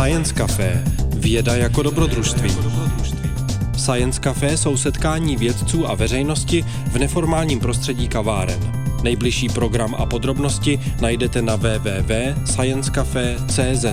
Science Café. Věda jako dobrodružství. Science Café jsou setkání vědců a veřejnosti v neformálním prostředí kaváren. Nejbližší program a podrobnosti najdete na www.sciencecafe.cz.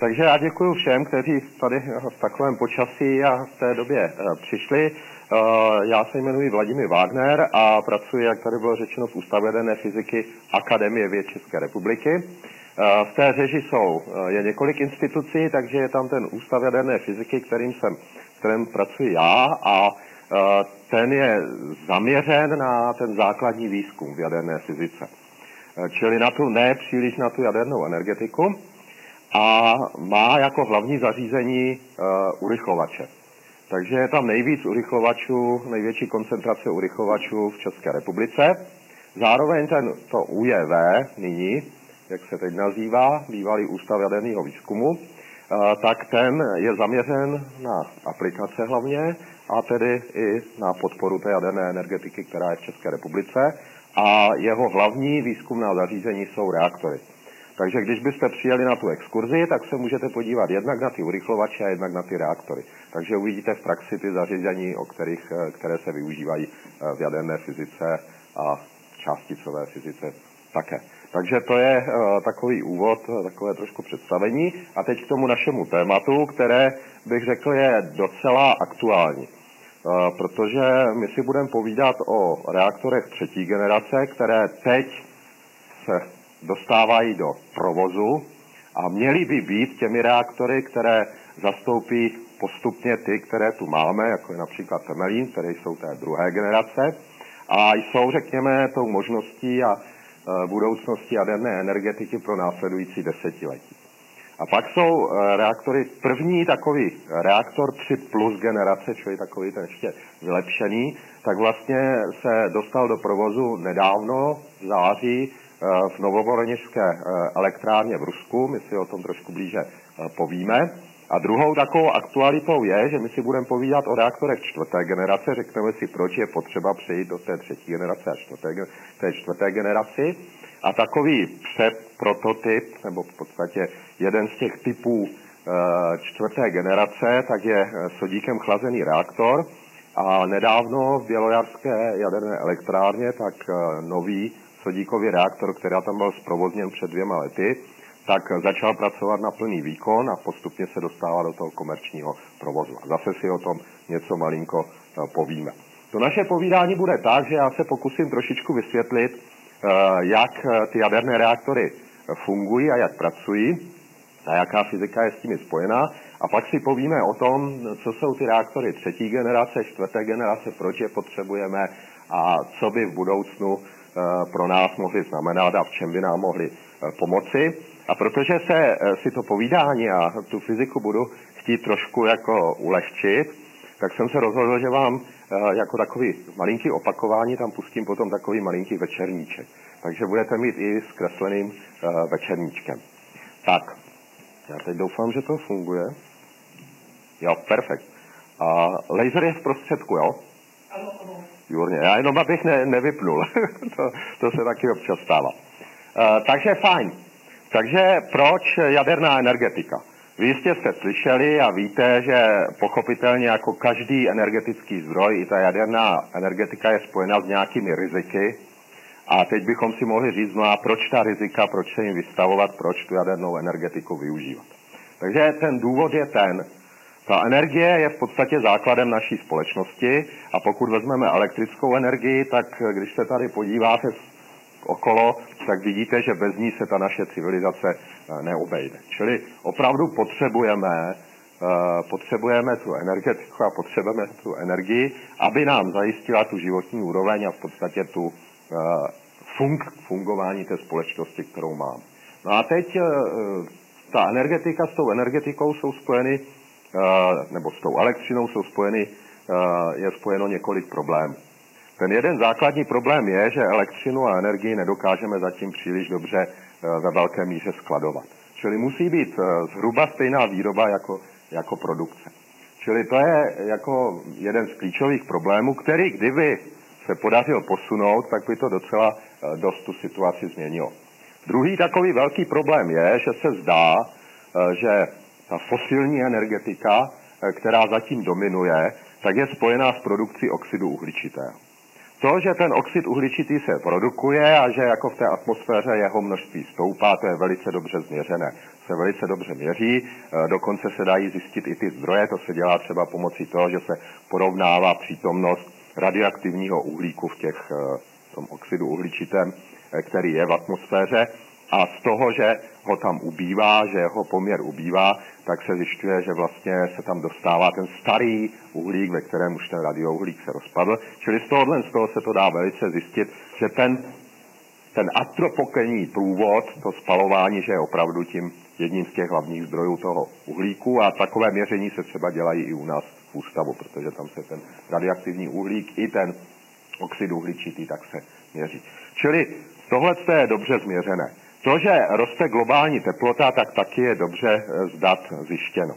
Takže já děkuji všem, kteří tady v takovém počasí a v té době eh, přišli. Eh, Já se jmenuji Vladimír Wagner a pracuji, jak tady bylo řečeno, v Ústavu jaderné fyziky Akademie věd České republiky. Eh, V té řeži jsou eh, je několik institucí, takže je tam ten Ústav jaderné fyziky, kterým jsem, v kterém pracuji já a ten je zaměřen na ten základní výzkum v jaderné fyzice. Čili na tu, ne příliš na tu jadernou energetiku a má jako hlavní zařízení urychlovače. Takže je tam nejvíc urychlovačů, největší koncentrace urychlovačů v České republice. Zároveň ten, to UJV nyní, jak se teď nazývá, bývalý ústav jaderného výzkumu, uh, tak ten je zaměřen na aplikace hlavně a tedy i na podporu té jaderné energetiky, která je v České republice. A jeho hlavní výzkumná zařízení jsou reaktory. Takže když byste přijeli na tu exkurzi, tak se můžete podívat jednak na ty urychlovače a jednak na ty reaktory. Takže uvidíte v praxi ty zařízení, o kterých, eh, které se využívají eh, v jaderné fyzice a částicové fyzice také. Takže to je eh, takový úvod, takové trošku představení. A teď k tomu našemu tématu, které bych řekl je docela aktuální. Protože my si budeme povídat o reaktorech třetí generace, které teď se dostávají do provozu a měly by být těmi reaktory, které zastoupí postupně ty, které tu máme, jako je například Temelín, které jsou té druhé generace a jsou, řekněme, tou možností a e, budoucností jaderné energetiky pro následující desetiletí. A pak jsou e, reaktory, první takový reaktor 3 plus generace, čili takový ten ještě vylepšený, tak vlastně se dostal do provozu nedávno, v září, v Novovoronежské e, elektrárně v Rusku. My si o tom trošku blíže e, povíme. A druhou takovou aktualitou je, že my si budeme povídat o reaktorech čtvrté generace, řekneme si, proč je potřeba přejít do té třetí generace a čtvrté, té čtvrté generaci. A takový předprototyp, nebo v podstatě jeden z těch typů eh, čtvrté generace, tak je eh, sodíkem chlazený reaktor. A nedávno v Bělojarské jaderné elektrárně, tak eh, nový sodíkový reaktor, který tam byl zprovozněn před dvěma lety, tak začal pracovat na plný výkon a postupně se dostává do toho komerčního provozu. A zase si o tom něco malinko eh, povíme. To naše povídání bude tak, že já se pokusím trošičku vysvětlit, eh, jak eh, ty jaderné reaktory fungují a jak pracují a jaká fyzika je s nimi spojená. A pak si povíme o tom, co jsou ty reaktory třetí generace, čtvrté generace, proč je potřebujeme a co by v budoucnu pro nás mohly znamenat a v čem by nám mohly pomoci. A protože se eh, si to povídání a tu fyziku budu chtít trošku jako ulehčit, tak jsem se rozhodl, že vám eh, jako takový malinký opakování tam pustím potom takový malinký večerníček. Takže budete mít i s kresleným eh, večerníčkem. Tak, já teď doufám, že to funguje. Jo, perfekt. A laser je v prostředku, jo? Ano, ano. Jurně, já jenom abych ne, nevypnul. to, to se taky občas stává. Uh, takže fajn. Takže proč jaderná energetika? Vy jistě jste slyšeli a víte, že pochopitelně jako každý energetický zdroj, i ta jaderná energetika je spojena s nějakými riziky. A teď bychom si mohli říct, no a proč ta rizika, proč se jim vystavovat, proč tu jadernou energetiku využívat. Takže ten důvod je ten, ta energie je v podstatě základem naší společnosti a pokud vezmeme elektrickou energii, tak když se tady podíváte okolo, tak vidíte, že bez ní se ta naše civilizace eh, neobejde. Čili opravdu potřebujeme, eh, potřebujeme tu energetiku a potřebujeme tu energii, aby nám zajistila tu životní úroveň a v podstatě tu eh, funk, fungování té společnosti, kterou mám. No a teď ta energetika s tou energetikou jsou spojeny, nebo s tou elektřinou jsou spojeny, je spojeno několik problémů. Ten jeden základní problém je, že elektřinu a energii nedokážeme zatím příliš dobře ve velké míře skladovat. Čili musí být zhruba stejná výroba jako, jako produkce. Čili to je jako jeden z klíčových problémů, který kdyby se podařil posunout, tak by to docela eh, dost tu situaci změnilo. Druhý takový velký problém je, že se zdá, eh, že ta fosilní energetika, eh, která zatím dominuje, tak je spojená s produkcí oxidu uhličitého. To, že ten oxid uhličitý se produkuje a že jako v té atmosféře jeho množství stoupá, to je velice dobře změřené. Se velice dobře měří, dokonce se dají zjistit i ty zdroje, to se dělá třeba pomocí toho, že se porovnává přítomnost radioaktivního uhlíku v těch, eh, tom oxidu uhličitém, eh, který je v atmosféře. A z toho, že ho tam ubývá, že jeho poměr ubývá, tak se zjišťuje, že vlastně se tam dostává ten starý uhlík, ve kterém už ten radiouhlík se rozpadl. Čili z tohohle z toho se to dá velice zjistit, že ten, ten atropokenní průvod, to spalování, že je opravdu tím jedním z těch hlavních zdrojů toho uhlíku a takové měření se třeba dělají i u nás v ústavu, protože tam se ten radioaktivní uhlík i ten oxid uhličitý tak se měří. Čili tohle je dobře změřené. To, že roste globální teplota, tak taky je dobře eh, zdat zjištěno.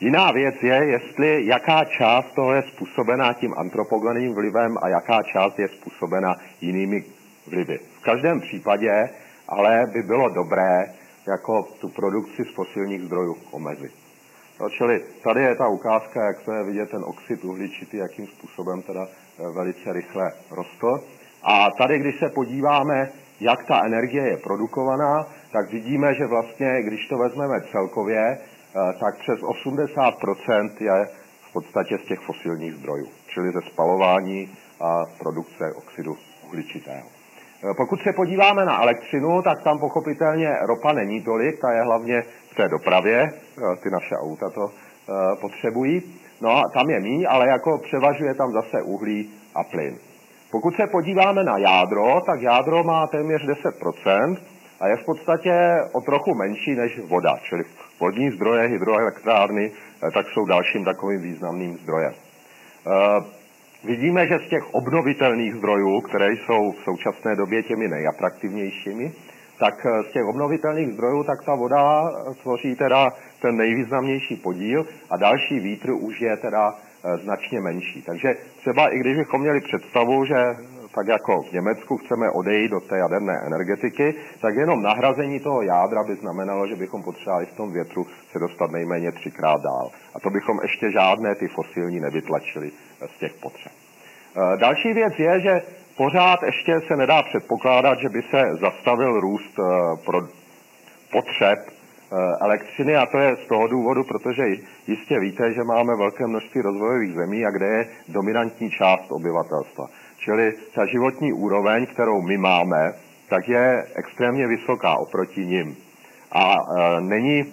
Jiná věc je, jestli jaká část toho je způsobená tím antropogenním vlivem a jaká část je způsobena jinými vlivy. V každém případě ale by bylo dobré jako tu produkci z fosilních zdrojů omezit. No, čili tady je ta ukázka, jak je vidět ten oxid uhličitý, jakým způsobem teda eh, velice rychle rostl. A tady, když se podíváme, jak ta energie je produkovaná, tak vidíme, že vlastně, když to vezmeme celkově, eh, tak přes 80% je v podstatě z těch fosilních zdrojů, čili ze spalování a produkce oxidu uhličitého. Eh, pokud se podíváme na elektřinu, tak tam pochopitelně ropa není tolik, ta je hlavně v té dopravě, eh, ty naše auta to potřebují. No a tam je míň, ale jako převažuje tam zase uhlí a plyn. Pokud se podíváme na jádro, tak jádro má téměř 10% a je v podstatě o trochu menší než voda, čili vodní zdroje, hydroelektrárny, tak jsou dalším takovým významným zdrojem. Vidíme, že z těch obnovitelných zdrojů, které jsou v současné době těmi nejatraktivnějšími, tak eh, z těch obnovitelných zdrojů, tak ta voda eh, tvoří teda ten nejvýznamnější podíl a další vítr už je teda eh, značně menší. Takže třeba i když bychom měli představu, že tak jako v Německu chceme odejít do té jaderné energetiky, tak jenom nahrazení toho jádra by znamenalo, že bychom potřebovali v tom větru se dostat nejméně třikrát dál. A to bychom ještě žádné ty fosilní nevytlačili z těch potřeb. E, další věc je, že pořád ještě se nedá předpokládat, že by se zastavil růst pro potřeb elektřiny a to je z toho důvodu, protože jistě víte, že máme velké množství rozvojových zemí a kde je dominantní část obyvatelstva. Čili ta životní úroveň, kterou my máme, tak je extrémně vysoká oproti nim. A e, není,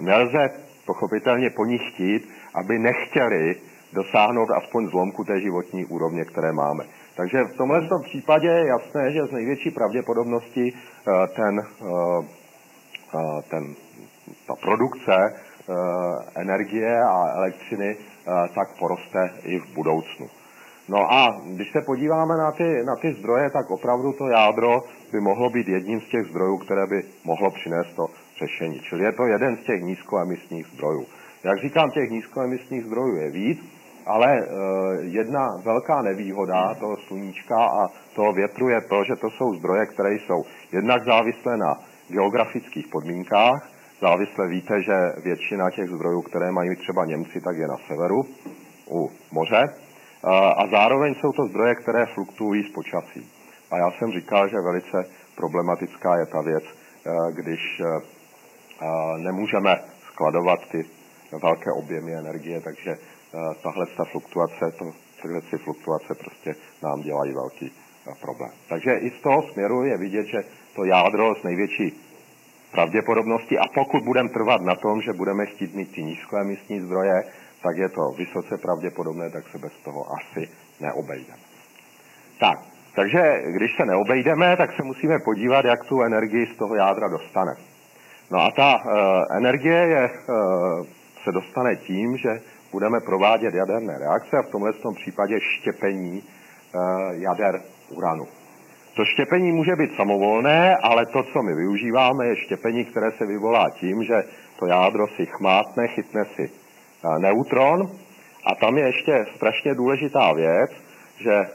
nelze pochopitelně po nich chtít, aby nechtěli dosáhnout aspoň zlomku té životní úrovně, které máme. Takže v tomhle tom případě je jasné, že z největší pravděpodobnosti e, ten, ten, ta produkce energie a elektřiny tak poroste i v budoucnu. No a když se podíváme na ty, na ty zdroje, tak opravdu to jádro by mohlo být jedním z těch zdrojů, které by mohlo přinést to řešení. Čili je to jeden z těch nízkoemisních zdrojů. Jak říkám, těch nízkoemisních zdrojů je víc, ale e, jedna velká nevýhoda toho sluníčka a toho větru je to, že to jsou zdroje, které jsou jednak závislé na geografických podmínkách. Závisle víte, že většina těch zdrojů, které mají třeba Němci, tak je na severu u moře. A zároveň jsou to zdroje, které fluktuují z počasí. A já jsem říkal, že velice problematická je ta věc, eh, když eh, nemůžeme skladovat ty velké objemy energie, takže eh, tahle ta fluktuace, to, tyhle ty fluktuace prostě nám dělají velký problém. Takže i z toho směru je vidět, že to jádro s největší pravděpodobností a pokud budeme trvat na tom, že budeme chtít mít ty nízkoemisní zdroje, tak je to vysoce pravděpodobné, tak se bez toho asi neobejdeme. Tak, takže když se neobejdeme, tak se musíme podívat, jak tu energii z toho jádra dostane. No a ta e, energie je, e, se dostane tím, že budeme provádět jaderné reakce a v tomhle tom případě štěpení e, jader uranu. To štěpení může být samovolné, ale to, co my využíváme, je štěpení, které se vyvolá tím, že to jádro si chmátne, chytne si neutron. A tam je ještě strašně důležitá věc, že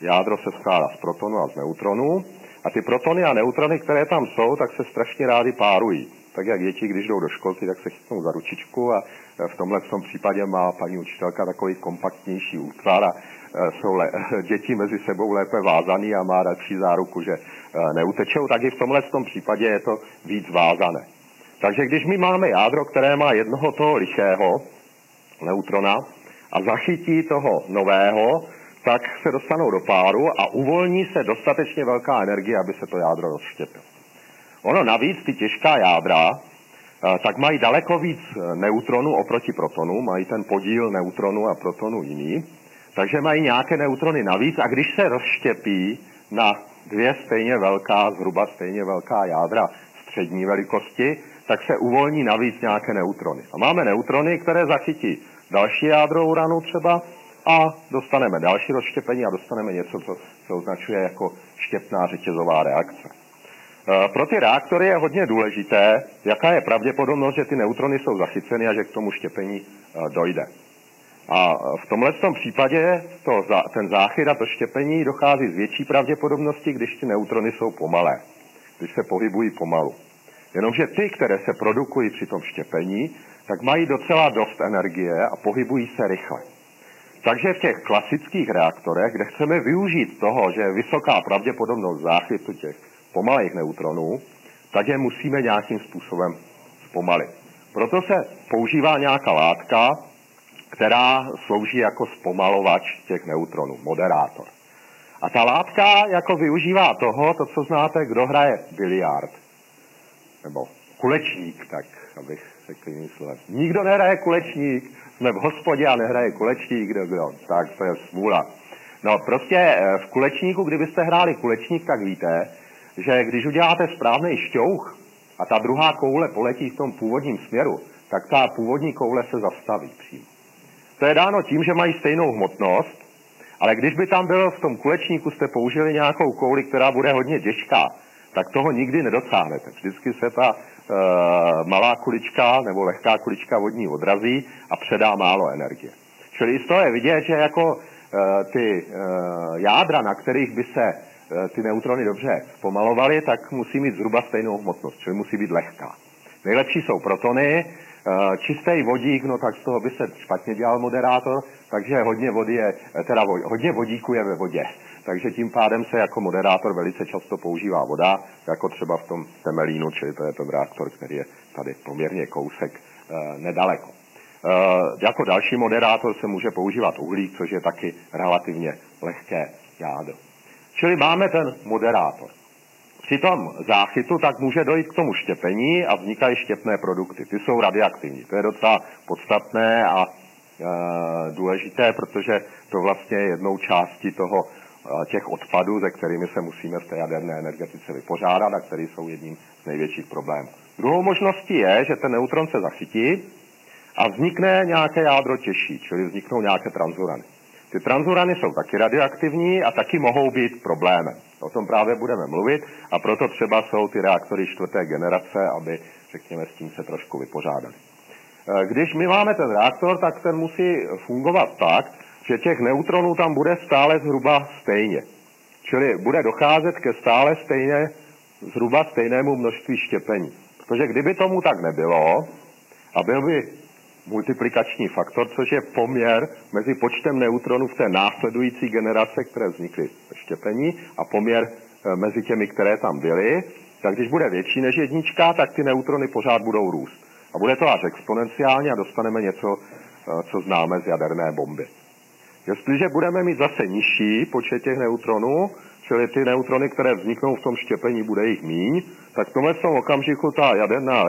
jádro se skládá z protonu a z neutronu a ty protony a neutrony, které tam jsou, tak se strašně rády párují. Tak jak děti, když jdou do školky, tak se chytnou za ručičku a v tomhle v tom případě má paní učitelka takový kompaktnější útvar a e, jsou le, děti mezi sebou lépe vázaný a má další záruku, že e, neutečou, tak i v tomhle v tom případě je to víc vázané. Takže když my máme jádro, které má jednoho toho lichého neutrona a zachytí toho nového, tak se dostanou do páru a uvolní se dostatečně velká energie, aby se to jádro rozštěpilo. Ono navíc, ty těžká jádra, eh, tak mají daleko víc eh, neutronů oproti protonu, mají ten podíl neutronu a protonu jiný, takže mají nějaké neutrony navíc a když se rozštěpí na dvě stejně velká, zhruba stejně velká jádra střední velikosti, tak se uvolní navíc nějaké neutrony. A máme neutrony, které zachytí další jádro uranu třeba a dostaneme další rozštěpení a dostaneme něco, co se označuje jako štěpná řetězová reakce. E, pro ty reaktory je hodně důležité, jaká je pravděpodobnost, že ty neutrony jsou zachyceny a že k tomu štěpení e, dojde. A v tomhle tom případě to, ten záchyt a to štěpení dochází z větší pravděpodobnosti, když ty neutrony jsou pomalé, když se pohybují pomalu. Jenomže ty, které se produkují při tom štěpení, tak mají docela dost energie a pohybují se rychle. Takže v těch klasických reaktorech, kde chceme využít toho, že je vysoká pravděpodobnost záchytu těch pomalých neutronů, tak je musíme nějakým způsobem zpomalit. Proto se používá nějaká látka, která slouží jako zpomalovač těch neutronů, moderátor. A ta látka jako využívá toho, to, co znáte, kdo hraje biliard, nebo kulečník, tak abych řekl jiným slovem. Nikdo nehraje kulečník, jsme v hospodě a nehraje kulečník, kdo, kdo, tak to je smůla. No prostě eh, v kulečníku, kdybyste hráli kulečník, tak víte, že když uděláte správný šťouch a ta druhá koule poletí v tom původním směru, tak ta původní koule se zastaví přímo. To je dáno tím, že mají stejnou hmotnost, ale když by tam byl v tom kulečníku, jste použili nějakou kouli, která bude hodně těžká, tak toho nikdy nedosáhnete. Vždycky se ta e, malá kulička nebo lehká kulička vodní odrazí a předá málo energie. Čili z toho je vidět, že jako e, ty e, jádra, na kterých by se ty neutrony dobře zpomalovaly, tak musí mít zhruba stejnou hmotnost, čili musí být lehká. Nejlepší jsou protony, čistý vodík, no tak z toho by se špatně dělal moderátor, takže hodně vody je, teda hodně vodíku je ve vodě takže tím pádem se jako moderátor velice často používá voda, jako třeba v tom Temelínu, čili to je ten reaktor, který je tady poměrně kousek nedaleko. Jako další moderátor se může používat uhlík, což je taky relativně lehké jádro. Čili máme ten moderátor. Při tom záchytu tak může dojít k tomu štěpení a vznikají štěpné produkty. Ty jsou radioaktivní. To je docela podstatné a e, důležité, protože to vlastně je jednou částí toho těch odpadů, se kterými se musíme v té jaderné energetice vypořádat a které jsou jedním z největších problémů. Druhou možností je, že ten neutron se zachytí a vznikne nějaké jádro těžší, čili vzniknou nějaké transurany. Ty transurany jsou taky radioaktivní a taky mohou být problémem. O tom právě budeme mluvit a proto třeba jsou ty reaktory čtvrté generace, aby, řekněme, s tím se trošku vypořádali. E, když my máme ten reaktor, tak ten musí fungovat tak, že těch neutronů tam bude stále zhruba stejně. Čili bude docházet ke stále stejné, zhruba stejnému množství štěpení. Protože kdyby tomu tak nebylo a byl by multiplikační faktor, což je poměr mezi počtem neutronů v té následující generace, které vznikly ve štěpení, a poměr eh, mezi těmi, které tam byly, tak když bude větší než jednička, tak ty neutrony pořád budou růst. A bude to až exponenciálně a dostaneme něco, eh, co známe z jaderné bomby. Jestliže budeme mít zase nižší počet těch neutronů, čili ty neutrony, které vzniknou v tom štěpení, bude jich míň, tak v tomhle tom okamžiku ta jaderná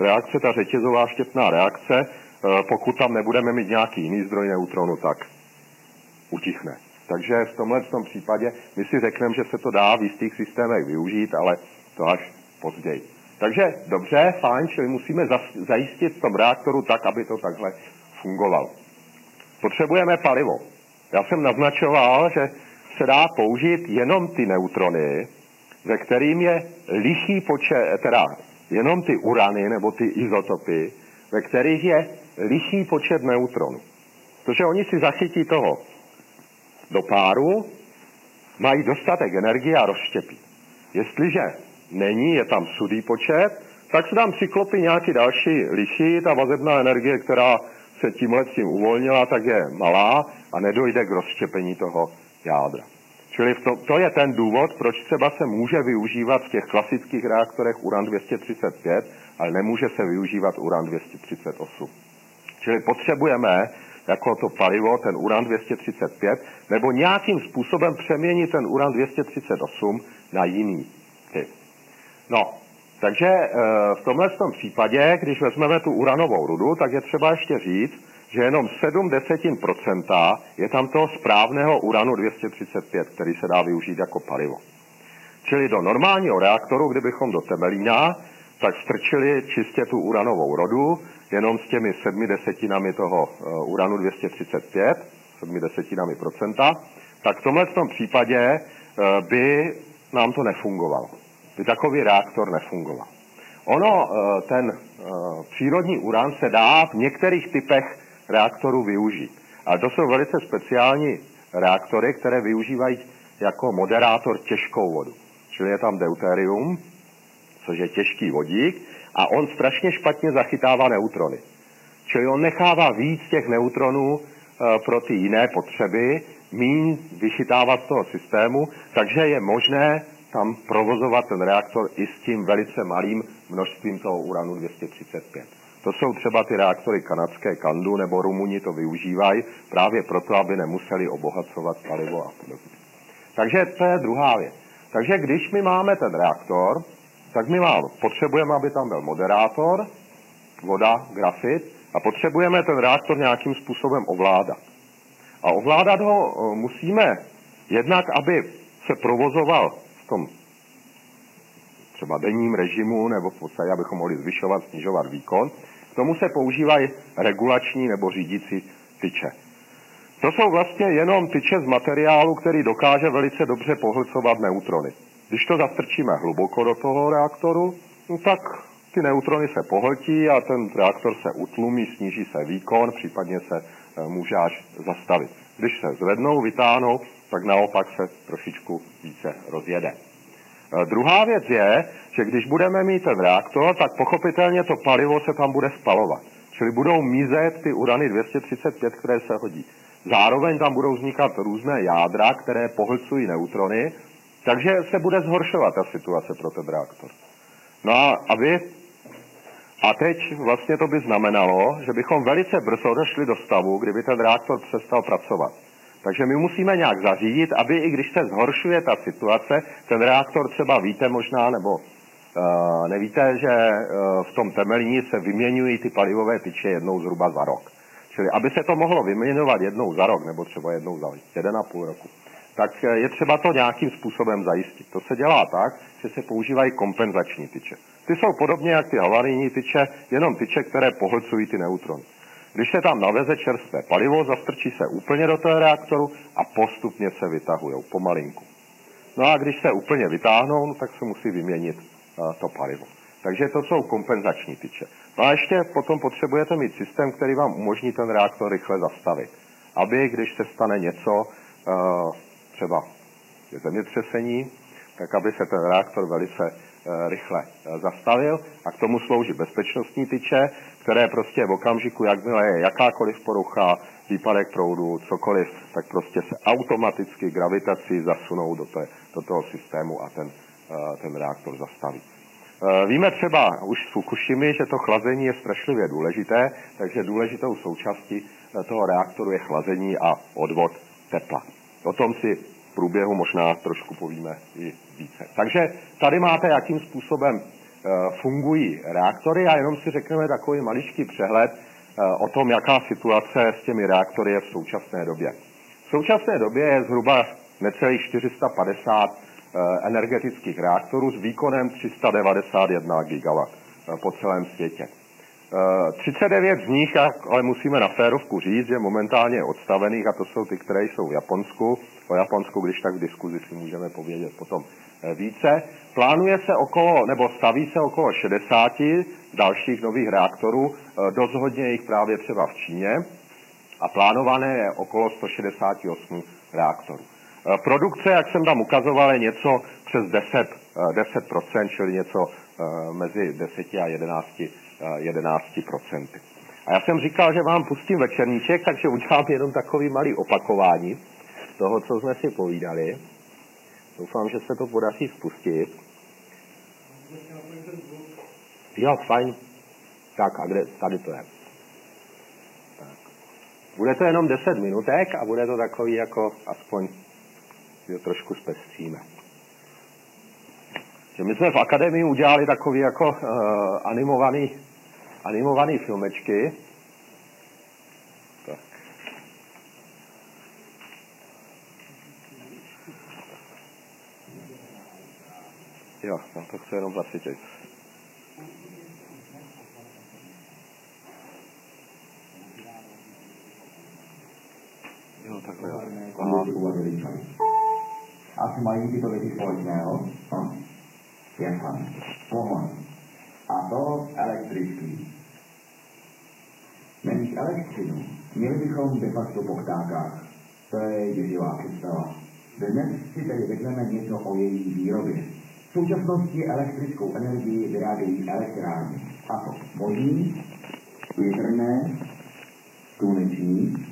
reakce, ta řetězová štěpná reakce, pokud tam nebudeme mít nějaký jiný zdroj neutronu, tak utichne. Takže v tomhle tom případě my si řekneme, že se to dá v jistých systémech využít, ale to až později. Takže dobře, fajn, čili musíme zajistit v tom reaktoru tak, aby to takhle fungovalo. Potřebujeme palivo. Já jsem naznačoval, že se dá použít jenom ty neutrony, ve kterým je lichý počet, teda jenom ty urany nebo ty izotopy, ve kterých je lichý počet neutronů. Protože oni si zachytí toho do páru mají dostatek energie a rozštěpí. Jestliže není, je tam sudý počet, tak se tam přiklopí nějaký další liší, ta vazebná energie, která se tímhle tím uvolnila, tak je malá a nedojde k rozštěpení toho jádra. Čili to, to je ten důvod, proč třeba se může využívat v těch klasických reaktorech uran-235, ale nemůže se využívat uran-238. Čili potřebujeme jako to palivo, ten uran-235, nebo nějakým způsobem přeměnit ten uran-238 na jiný typ. No, takže eh, v tomhle tom případě, když vezmeme tu uranovou rudu, tak je třeba ještě říct, že jenom 7 desetin procenta je tam toho správného uranu 235, který se dá využít jako palivo. Čili do normálního reaktoru, kdybychom do Temelína, tak strčili čistě tu uranovou rodu, jenom s těmi 7 desetinami toho eh, uranu 235, 7 desetinami procenta, tak v tomhle tom případě eh, by nám to nefungovalo. By takový reaktor nefungoval. Ono, eh, ten přírodní uran se dá v některých typech reaktorů využít. Ale to jsou velice speciální reaktory, které využívají jako moderátor těžkou vodu. Čili je tam deuterium, což je těžký vodík, a on strašně špatně zachytává neutrony. Čili on nechává víc těch neutronů e, pro ty jiné potřeby, míň vychytávat z toho systému, takže je možné tam provozovat ten reaktor i s tím velice malým množstvím toho uranu 235. To jsou třeba ty reaktory kanadské Kandu nebo Rumuni to využívají právě proto, aby nemuseli obohacovat palivo a podobně. Takže to je druhá věc. Takže když my máme ten reaktor, tak my máme, potřebujeme, aby tam byl moderátor, voda, grafit, a potřebujeme ten reaktor nějakým způsobem ovládat. A ovládat ho eh, musíme jednak, aby se provozoval v tom třeba denním režimu, nebo v podstatě, abychom mohli zvyšovat, snižovat výkon, tomu se používají regulační nebo řídící tyče. To jsou vlastně jenom tyče z materiálu, který dokáže velice dobře pohlcovat neutrony. Když to zastrčíme hluboko do toho reaktoru, no tak ty neutrony se pohltí a ten reaktor se utlumí, sníží se výkon, případně se e, může až zastavit. Když se zvednou, vytáhnou, tak naopak se trošičku více rozjede. E, druhá věc je, že když budeme mít ten reaktor, tak pochopitelně to palivo se tam bude spalovat. Čili budou mizet ty urany 235, které se hodí. Zároveň tam budou vznikat různé jádra, které pohlcují neutrony, takže se bude zhoršovat ta situace pro ten reaktor. No a aby a teď vlastně to by znamenalo, že bychom velice brzo došli do stavu, kdyby ten reaktor přestal pracovat. Takže my musíme nějak zařídit, aby i když se zhoršuje ta situace, ten reaktor třeba víte možná, nebo uh, nevíte, že uh, v tom temelíni se vyměňují ty palivové tyče jednou zhruba za rok. Čili aby se to mohlo vyměňovat jednou za rok, nebo třeba jednou za jeden a půl roku, tak eh, je třeba to nějakým způsobem zajistit. To se dělá tak, že se používají kompenzační tyče. Ty jsou podobně jak ty havarijní tyče, jenom tyče, které pohlcují ty neutrony. Když se tam naveze čerstvé palivo, zastrčí se úplně do toho reaktoru a postupně se vytahují pomalinku. No a když se úplně vytáhnou, no, tak se musí vyměnit uh, to palivo. Takže to jsou kompenzační tyče. No a ještě potom potřebujete mít systém, který vám umožní ten reaktor rychle zastavit. Aby, když se stane něco, uh, třeba zemětřesení, tak aby se ten reaktor velice Eh, rychle eh, zastavil a k tomu slouží bezpečnostní tyče, které prostě v okamžiku, jakmile je jakákoliv porucha, výpadek proudu, cokoliv, tak prostě se automaticky gravitací zasunou do, té, do toho systému a ten, eh, ten reaktor zastaví. Víme třeba už z Fukushimy, že to chlazení je strašlivě důležité, takže důležitou součástí toho reaktoru je chlazení a odvod tepla. O tom si průběhu možná trošku povíme i více. Takže tady máte, jakým způsobem eh, fungují reaktory a jenom si řekneme takový maličký přehled eh, o tom, jaká situace s těmi reaktory je v současné době. V současné době je zhruba necelých 450 eh, energetických reaktorů s výkonem 391 gigawatt po celém světě. 39 z nich, ale musíme na férovku říct, že momentálně odstavených a to jsou ty, které jsou v Japonsku. O Japonsku, když tak v diskuzi si můžeme povědět potom eh, více. Plánuje se okolo, nebo staví se okolo 60 dalších nových reaktorů, eh, dost hodně jich právě třeba v Číně a plánované je okolo 168 reaktorů. Produkce, jak jsem tam ukazoval, je něco přes 10, 10% čili něco mezi 10 a 11, 11%. A já jsem říkal, že vám pustím večerníček, takže udělám jenom takový malý opakování toho, co jsme si povídali. Doufám, že se to podaří spustit. Jo, fajn. Tak, a kde, tady to je. Tak. Bude to jenom 10 minutek a bude to takový jako aspoň, že trošku zpestříme. Že my jsme v akademii udělali takový jako uh, animovaný, animovaný filmečky. Tak. Jo, no to chci jenom zasytit. Jo, takhle. Asi mají tyto věci společného. No. Jasné. Pohon. A to elektrický. Elektřinu, měli bychom de facto po ptákách. To je děživá představa. Dnes si tedy řekneme něco o její výrobě. V současnosti elektrickou energii vyrábějí elektrárny. A to vodní, větrné, sluneční,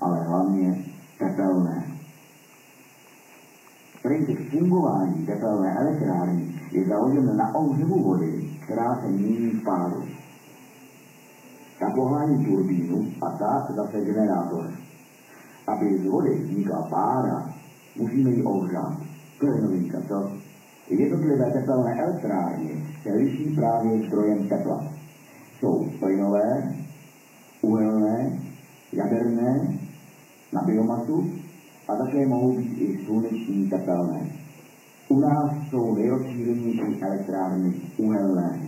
ale hlavně tepelné. Princip fungování tepelné elektrárny je založen na ohřevu vody, která se mění v páru. Ta pohlání turbínu a ta zase generátor. Aby z vody vznikla pára, musíme ji ohřát. To je novinka, co? Jednotlivé tepelné elektrárny se liší právě zdrojem tepla. Jsou plynové, uhelné, jaderné, na biomasu a také mohou být i sluneční tepelné. U nás jsou nejrozšířenější elektrárny uhelné.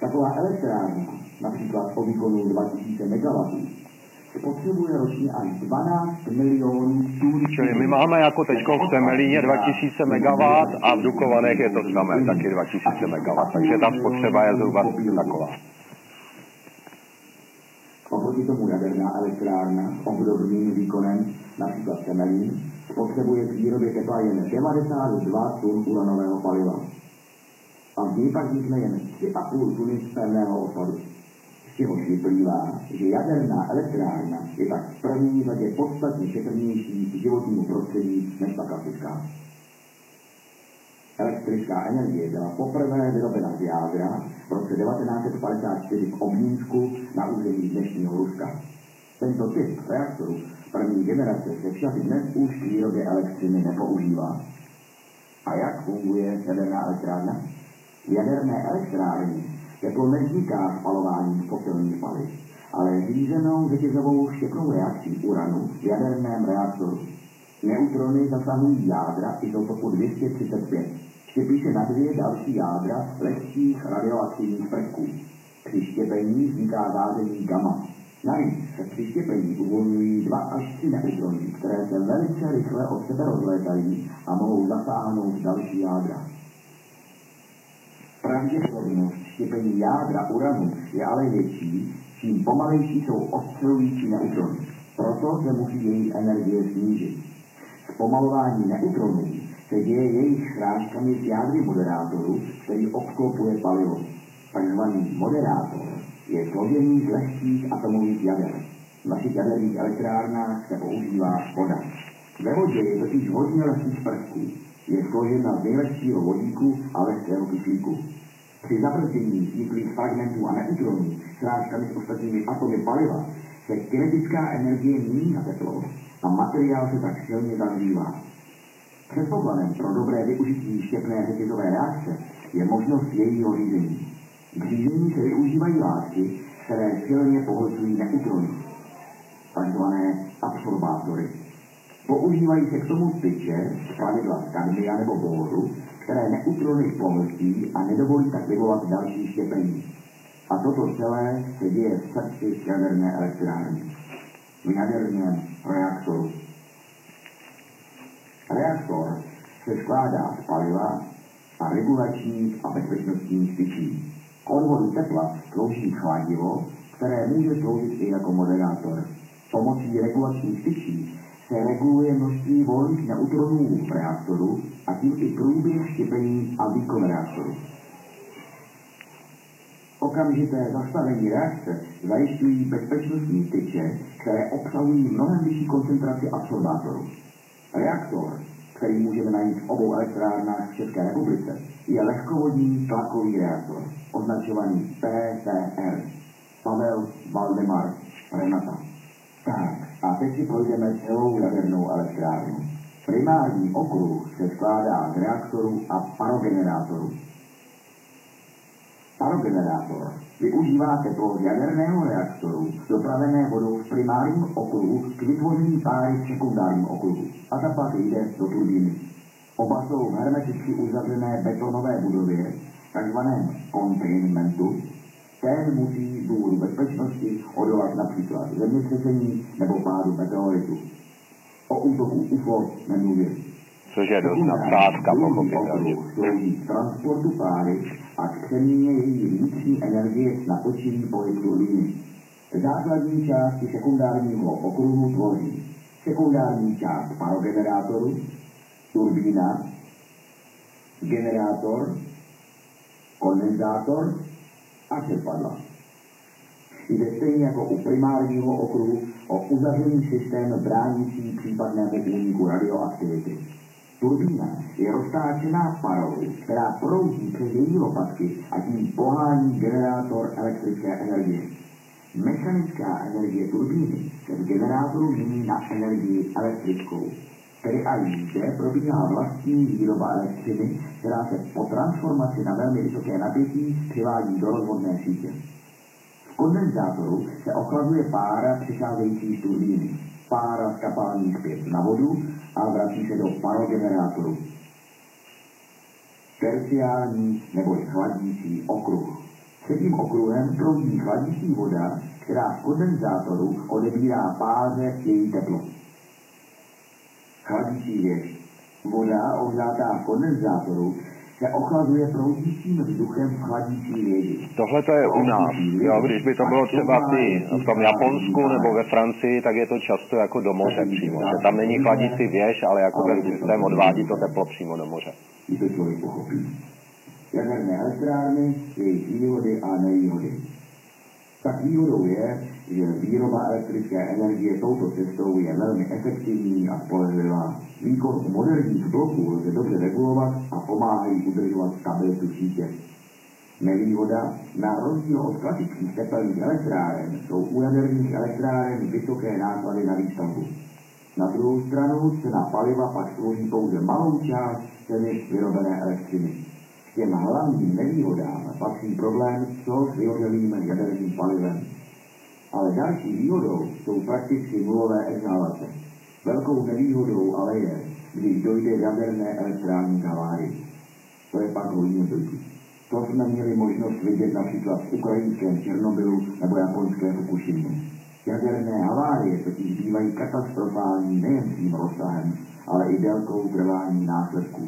Taková elektrárna, například o výkonu 2000 MW, potřebuje ročně až 12 milionů tun. Čili my máme jako teď v Temelíně 2000 MW a v Dukovanech je to samé, taky 2000 MW, takže ta spotřeba je zhruba taková. Oproti tomu jaderná elektrárna s obdobným výkonem, například Temelín, spotřebuje k výrobě tepla jen 92 tun uranového paliva. A v ní pak vznikne jen 3,5 tuny z pevného odpadu. Z čehož vyplývá, že jaderná elektrárna je tak v první řadě podstatně šetrnější k životnímu prostředí než ta klasická. Elektrická energie byla poprvé vyrobena z jádra v roce 1954 v Obnínsku na území dnešního Ruska. Tento typ reaktoru první generace se však dnes už k výrobě elektřiny nepoužívá. A jak funguje jaderná elektrárna? V jaderné elektrárně teplo nevzniká spalováním fosilních paliv, ale řízenou řetězovou štěpnou reakcí uranu v jaderném reaktoru. Neutrony zasahují jádra izotopu 235. Štěpí se na dvě další jádra lehkých radioaktivních prvků. Při štěpení vzniká záření gamma. Navíc se při štěpení uvolňují dva až tři neutrony, které se velice rychle od sebe rozlétají a mohou zasáhnout další jádra. Pravděpodobnost štěpení jádra uranu je ale větší, čím pomalejší jsou ostřelující neutrony. Proto se musí jejich energie snížit. Zpomalování neutronů se děje jejich srážkami z jádry moderátoru, který obklopuje palivo. Takzvaný moderátor je složený z lehkých atomových jader. V našich jaderných elektrárnách se používá voda. Ve vodě je totiž hodně lehkých prvků. Je složena z nejlehčího vodíku a lehkého kyslíku. Při zabrzdění vzniklých fragmentů a neutronů srážkami s ostatními atomy paliva se kinetická energie mění na teplo a materiál se tak silně zahřívá. Předpokladem pro dobré využití štěpné řetězové reakce je možnost jejího řízení. K řízení se využívají látky, které silně pohlcují neutrony, takzvané absorbátory. Používají se k tomu tyče, zpravidla z kadmia nebo bóru, které neutrony pohltí a nedovolí tak vyvolat další štěpení. A toto celé se děje v srdci jaderné elektrárny, v jaderném reaktoru. Reaktor se skládá z paliva a regulačních a bezpečnostních tyčí. K odvodu tepla slouží chladivo, které může sloužit i jako moderátor. Pomocí regulačních tyčí se reguluje množství volných neutronů v reaktoru a tím i průběh štěpení a výkon reaktoru. Okamžité zastavení reakce zajišťují bezpečnostní tyče, které obsahují mnohem vyšší koncentraci absorbátorů. Reaktor, který můžeme najít v obou elektrárnách v České republice, je lehkovodní tlakový reaktor, označovaný PCR. Pavel Valdemar Renata. Tak, a teď si projdeme celou jadernou elektrárnu. Primární okruh se skládá z reaktoru a parogenerátoru. Parogenerátor využívá teplo z jaderného reaktoru dopravené vodou v primárním okruhu k vytvoření páry v sekundárním okruhu a ta pak jde do turbíny. Oba jsou v hermeticky uzavřené betonové budově, takzvaném containmentu, ten musí z důvodu bezpečnosti odolat například zemětřesení nebo pádu meteoritu. O útoku UFO nemluvím. Což je dost nadsázka, pochopitelně. Transportu páry a k přeměně její vnitřní energie s natočivý pohyb turbíny. Základní části sekundárního okruhu tvoří sekundární část parogenerátoru, turbína, generátor, kondenzátor a čerpadla. Jde stejně jako u primárního okruhu o uzavřený systém bránící případnému úniku radioaktivity. Turbína je roztáčená parou, která proudí přes její lopatky a tím pohání generátor elektrické energie. Mechanická energie turbíny se v generátoru mění na energii elektrickou. Tedy a zde probíhá vlastní výroba elektřiny, která se po transformaci na velmi vysoké napětí přivádí do rozvodné sítě. V kondenzátoru se ochlazuje pára přicházející z turbíny. Pára z kapalní zpět na vodu a vrací se do parogenerátoru. Terciální nebo chladící okruh. Třetím okruhem proudí chladící voda, která v kondenzátoru odebírá páře její teplo. Chladící věž. Voda ohřátá v kondenzátoru se ochlazuje proudícím vzduchem v chladící věži. Tohle to je u nás. Jo, když by to bylo třeba ty v tom Japonsku nebo ve Francii, tak je to často jako do moře přímo. Že tam není chladící věž, ale jako ten systém odvádí to teplo přímo do moře. I to člověk pochopí. Jaderné elektrárny, jejich výhody a nevýhody. Tak výhodou je, že výroba elektrické energie touto cestou je velmi efektivní a spolehlivá. Výkon moderních bloků lze dobře regulovat a pomáhají udržovat stabilitu sítě. Nevýhoda, na rozdíl od klasických tepelných elektráren, jsou u jaderných elektráren vysoké náklady na výstavbu. Na druhou stranu cena paliva pak tvoří pouze malou část ceny vyrobené elektřiny. K těm hlavním nevýhodám patří problém s vyhořelým jaderným palivem. Ale další výhodou jsou prakticky nulové exhalace. Velkou nevýhodou ale je, když dojde jaderné elektrární k havárii. To je pak hodně blbý. To jsme měli možnost vidět například v ukrajinském Černobylu nebo japonské Fukushimě. Jaderné havárie totiž bývají katastrofální nejen svým rozsahem, ale i délkou trvání následků.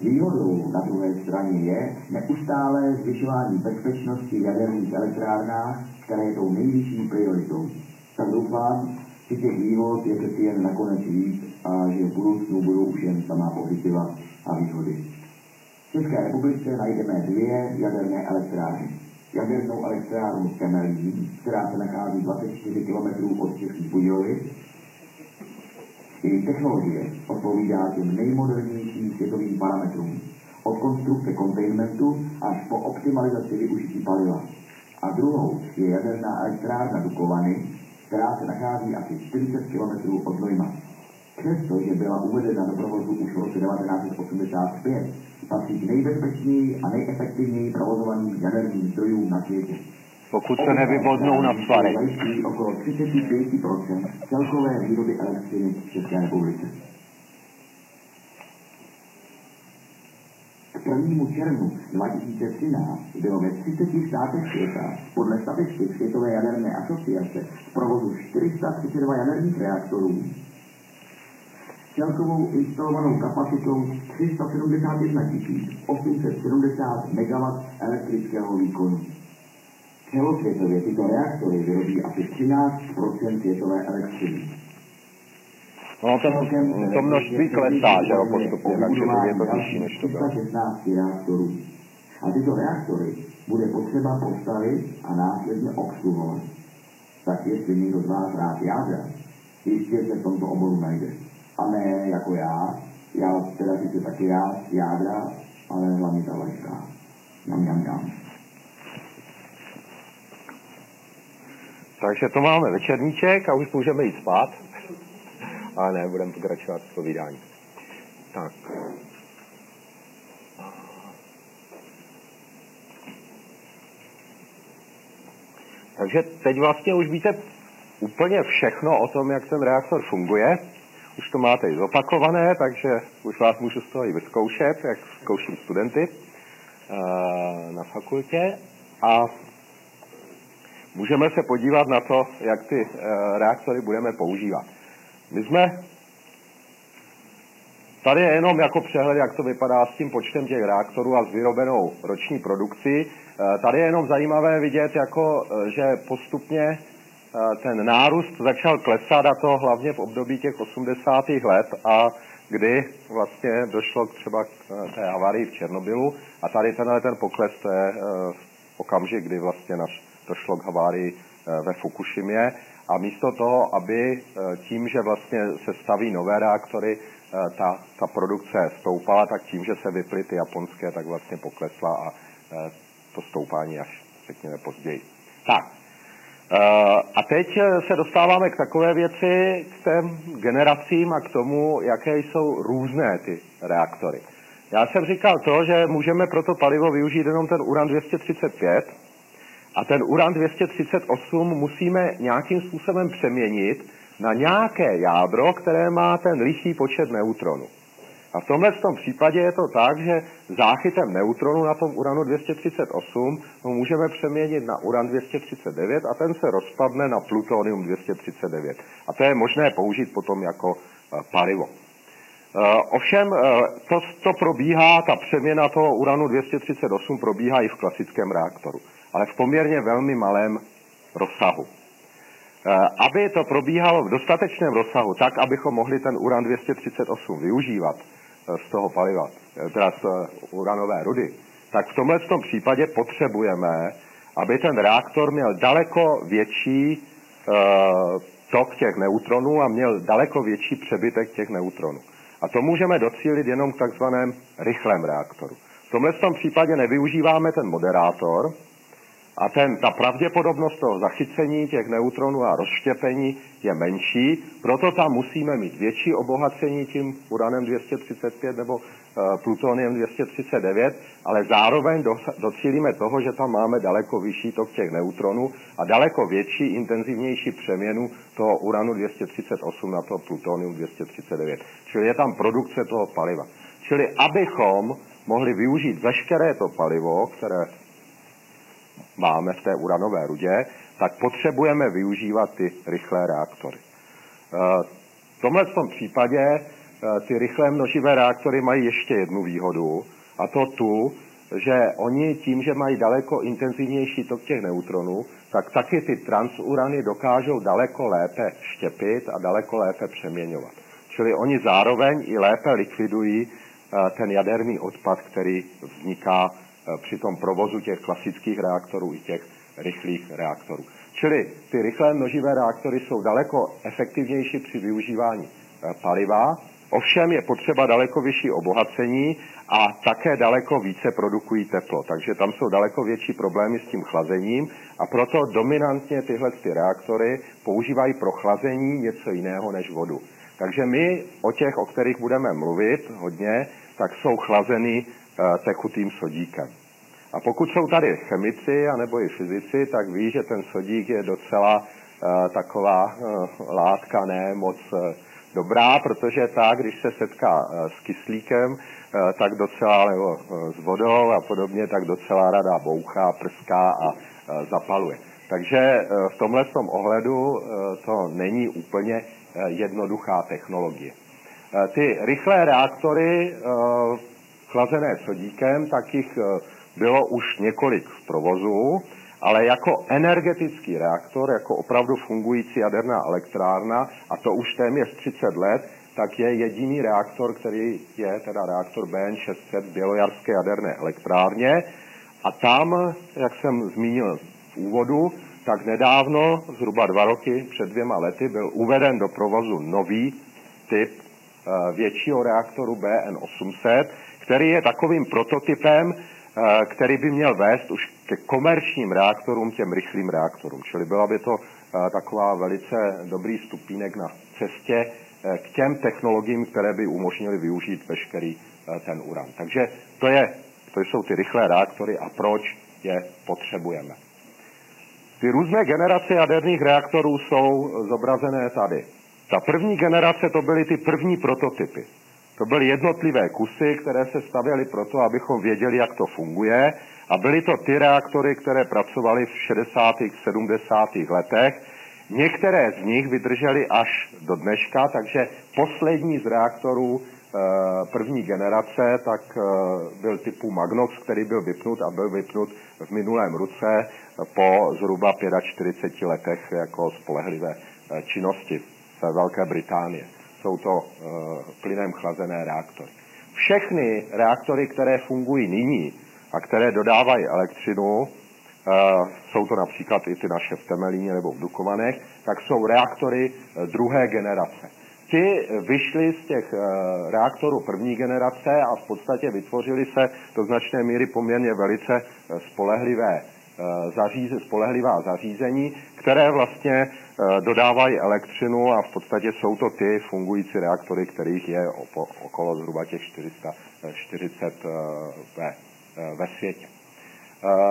Výhodou na druhé straně je neustálé zvyšování bezpečnosti jaderných elektrárnách, které jsou nejvyšší prioritou. Tak doufám, těch výhod je přeci jen nakonec víc a že v budoucnu budou už jen samá pozitiva a výhody. V České republice najdeme dvě jaderné elektrárny. Jadernou elektrárnu Temelín, která se nachází 24 km od Českých Budějovic, její technologie odpovídá těm nejmodernějším světovým parametrům, od konstrukce containmentu až po optimalizaci využití paliva. A druhou je jaderná elektrárna Dukovany, která se nachází asi 40 km od Znojma. Přestože byla uvedena do provozu už v roce 1985, patří k nejbezpečněji a nejefektivněji provozovaným jaderným zdrojům na světě. Pokud se nevybodnou na svary. Okolo 35% celkové výroby elektřiny v České republice. 1. červnu 2013 bylo ve 30 státech světa podle statistik Světové jaderné asociace v provozu 432 jaderných reaktorů celkovou instalovanou kapacitou 371 870 MW elektrického výkonu. Celosvětově tyto reaktory vyrobí asi 13% světové elektřiny. No, to, to množství klesá, že jo, postupně, takže to je to vyšší, než to bylo. 316 reaktorů. A tyto reaktory bude potřeba postavit a následně obsluhovat. Tak jestli někdo z vás rád jádra, jistě se v tomto oboru najde. A ne jako já, já teda sice taky rád jádra, ale hlavně ta leška. Jam, jam, jam. Takže to máme večerníček a už můžeme jít spát. Ale ne, budeme pokračovat v povídání. Tak. Takže teď vlastně už víte úplně všechno o tom, jak ten reaktor funguje. Už to máte i zopakované, takže už vás můžu z toho i vyzkoušet, jak zkouším studenty eh, na fakultě. A můžeme se podívat na to, jak ty eh, reaktory budeme používat. My jsme Tady je jenom jako přehled, jak to vypadá s tím počtem těch reaktorů a s vyrobenou roční produkcí. Eh, tady je jenom zajímavé vidět, jako, eh, že postupně ten nárůst začal klesat a to hlavně v období těch 80. let a kdy vlastně došlo třeba k té havárii v Černobylu a tady tenhle ten pokles to je okamžik, kdy vlastně došlo k havárii eh, ve Fukushimě a místo toho, aby eh, tím, že vlastně se staví nové reaktory, eh, ta, ta produkce stoupala, tak tím, že se vyply ty japonské, tak vlastně poklesla a to stoupání až, řekněme, později. Tak, a teď se dostáváme k takové věci, k těm generacím a k tomu, jaké jsou různé ty reaktory. Já jsem říkal to, že můžeme pro to palivo využít jenom ten uran 235, a ten uran 238 musíme nějakým způsobem přeměnit na nějaké jádro, které má ten lichý počet neutronů. A v tomhle tom případě je to tak, že záchytem neutronu na tom uranu 238 ho můžeme přeměnit na uran 239 a ten se rozpadne na plutonium 239. A to je možné použít potom jako eh, palivo. Eh, ovšem eh, to, to probíhá, ta přeměna toho uranu 238 probíhá i v klasickém reaktoru ale v poměrně velmi malém rozsahu. Eh, aby to probíhalo v dostatečném rozsahu, tak, abychom mohli ten uran 238 využívat eh, z toho paliva, eh, teda z uranové rudy, tak v tomhle tom případě potřebujeme, aby ten reaktor měl daleko větší tok těch neutronů a měl daleko větší přebytek těch neutronů. A to můžeme docílit jenom v takzvaném rychlém reaktoru. V tomhle tom případě nevyužíváme ten moderátor, a ten, ta pravděpodobnost toho zachycení těch neutronů a rozštěpení je menší, proto tam musíme mít větší obohacení tím uranem 235 nebo uh, plutoniem 239, ale zároveň do, docílíme toho, že tam máme daleko vyšší tok těch neutronů a daleko větší, intenzivnější přeměnu toho uranu 238 na to plutonium 239. Čili je tam produkce toho paliva. Čili abychom mohli využít veškeré to palivo, které máme v té uranové rudě, tak potřebujeme využívat ty rychlé reaktory. Eh, v tomhle tom případě eh, ty rychlé množivé reaktory mají ještě jednu výhodu, a to tu, že oni tím, že mají daleko intenzivnější tok těch neutronů, tak taky ty transurany dokážou daleko lépe štěpit a daleko lépe přeměňovat. Čili oni zároveň i lépe likvidují eh, ten jaderný odpad, který vzniká při tom provozu těch klasických reaktorů i těch rychlých reaktorů. Čili ty rychlé množivé reaktory jsou daleko efektivnější při využívání eh, paliva, ovšem je potřeba daleko vyšší obohacení a také daleko více produkují teplo. Takže tam jsou daleko větší problémy s tím chlazením a proto dominantně tyhle ty reaktory používají pro chlazení něco jiného než vodu. Takže my o těch, o kterých budeme mluvit hodně, tak jsou chlazeny Eh, tekutým sodíkem. A pokud jsou tady chemici anebo i fyzici, tak ví, že ten sodík je docela uh, taková uh, látka ne moc dobrá, protože ta, když se setká s kyslíkem, tak docela, nebo s vodou a podobně, tak docela rada bouchá, prská a zapaluje. Takže v tomhle tom ohledu to není úplně jednoduchá technologie. Ty rychlé reaktory chlazené sodíkem, tak jich eh, bylo už několik v provozu ale jako energetický reaktor, jako opravdu fungující jaderná elektrárna, a to už téměř 30 let, tak je jediný reaktor, který je teda reaktor BN600 v Bělojarské jaderné elektrárně. A tam, jak jsem zmínil v úvodu, tak nedávno, zhruba dva roky před dvěma lety, byl uveden do provozu nový typ eh, většího reaktoru BN800, který je takovým prototypem, eh, který by měl vést už ke komerčním reaktorům, těm rychlým reaktorům. Čili byla by to eh, taková velice dobrý stupínek na cestě k těm technologiím, které by umožnily využít veškerý ten uran. Takže to, je, to jsou ty rychlé reaktory a proč je potřebujeme. Ty různé generace jaderných reaktorů jsou zobrazené tady. Ta první generace to byly ty první prototypy. To byly jednotlivé kusy, které se stavěly proto, abychom věděli, jak to funguje. A byly to ty reaktory, které pracovaly v 60. 70. letech. Některé z nich vydržely až do dneška, takže poslední z reaktorů eh, první generace, tak eh, byl typu Magnox, který byl vypnut a byl vypnut v minulém roce po zhruba 45 letech jako spolehlivé eh, činnosti z Velké Británie. Jsou to eh, plynem chlazené reaktory. Všechny reaktory, které fungují nyní a které dodávají elektřinu, eh, jsou to například i ty naše v Temelíně nebo v Dukovanech, tak jsou reaktory druhé generace. Ty vyšly z těch reaktorů první generace a v podstatě vytvořily se do značné míry poměrně velice spolehlivé Eh, zaříze, spolehlivá zařízení, které vlastně eh, dodávají elektřinu a v podstatě jsou to ty fungující reaktory, kterých je okolo zhruba těch 440 eh, ve, ve světě.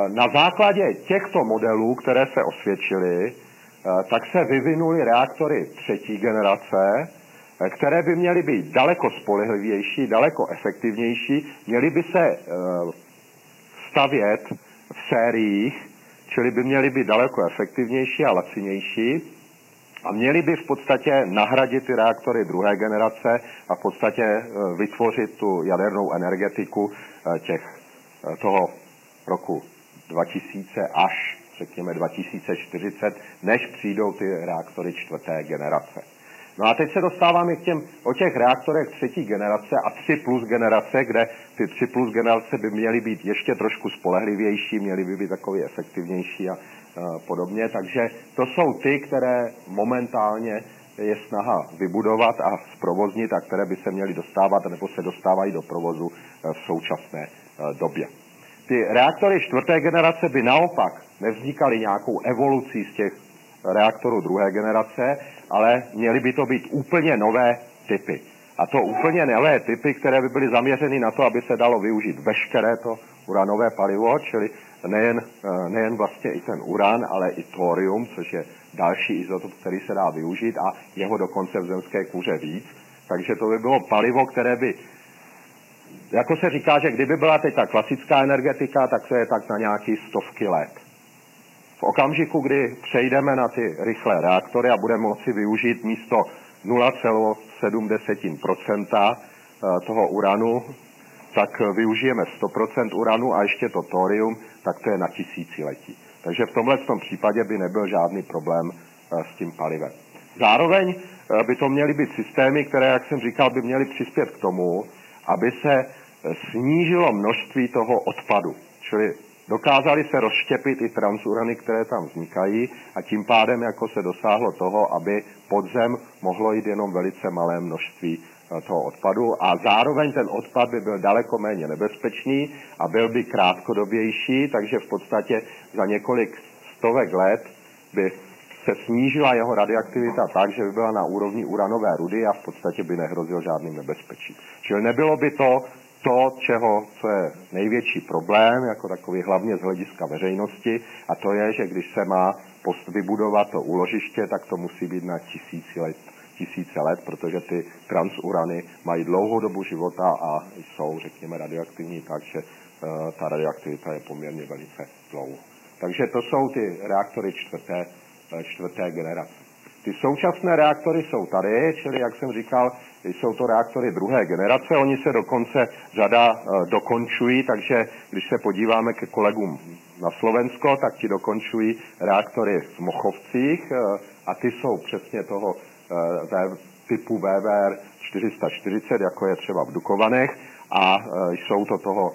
Na základě těchto modelů, které se osvědčily, tak se vyvinuly reaktory třetí generace, které by měly být daleko spolehlivější, daleko efektivnější, měly by se stavět v sériích, čili by měly být daleko efektivnější a lacinější a měly by v podstatě nahradit ty reaktory druhé generace a v podstatě e, vytvořit tu jadernou energetiku e, těch, e, toho roku 2000 až řekněme 2040, než přijdou ty reaktory čtvrté generace. No a teď se dostáváme k těm, o těch reaktorech třetí generace a 3 plus generace, kde ty 3 plus generace by měly být ještě trošku spolehlivější, měly by být takový efektivnější a podobně. Takže to jsou ty, které momentálně je snaha vybudovat a zprovoznit a které by se měly dostávat nebo se dostávají do provozu e, v současné e, době. Ty reaktory čtvrté generace by naopak nevznikaly nějakou evolucí z těch reaktorů druhé generace, ale měly by to být úplně nové typy. A to úplně nové typy, které by byly zaměřeny na to, aby se dalo využít veškeré to uranové palivo, čili nejen, eh, nejen vlastně i ten uran, ale i thorium, což je další izotop, který se dá využít a jeho dokonce v zemské kůře víc. Takže to by bylo palivo, které by, jako se říká, že kdyby byla teď ta klasická energetika, tak to je tak na nějaký stovky let. V okamžiku, kdy přejdeme na ty rychlé reaktory a budeme moci využít místo 0,7 eh, toho uranu, tak využijeme 100% uranu a ještě to thorium, tak to je na tisíciletí. Takže v tomhle tom případě by nebyl žádný problém eh, s tím palivem. Zároveň eh, by to měly být systémy, které, jak jsem říkal, by měly přispět k tomu, aby se snížilo množství toho odpadu. Čili Dokázali se rozštěpit i transurany, které tam vznikají a tím pádem jako se dosáhlo toho, aby podzem mohlo jít jenom velice malé množství eh, toho odpadu a zároveň ten odpad by byl daleko méně nebezpečný a byl by krátkodobější, takže v podstatě za několik stovek let by se snížila jeho radioaktivita tak, že by byla na úrovni uranové rudy a v podstatě by nehrozil žádným nebezpečím. Čili nebylo by to to, čeho, co je největší problém, jako takový hlavně z hlediska veřejnosti, a to je, že když se má post vybudovat to úložiště, tak to musí být na tisíci let, tisíce let, protože ty transurany mají dlouhou dobu života a jsou, řekněme, radioaktivní, takže uh, ta radioaktivita je poměrně velice dlouho. Takže to jsou ty reaktory čtvrté, eh, čtvrté generace. Ty současné reaktory jsou tady, čili jak jsem říkal, jsou to reaktory druhé generace, oni se dokonce řada eh, dokončují, takže když se podíváme ke kolegům na Slovensko, tak ti dokončují reaktory v Mochovcích a ty jsou přesně toho typu VVR 440, jako je třeba v Dukovanech a jsou to toho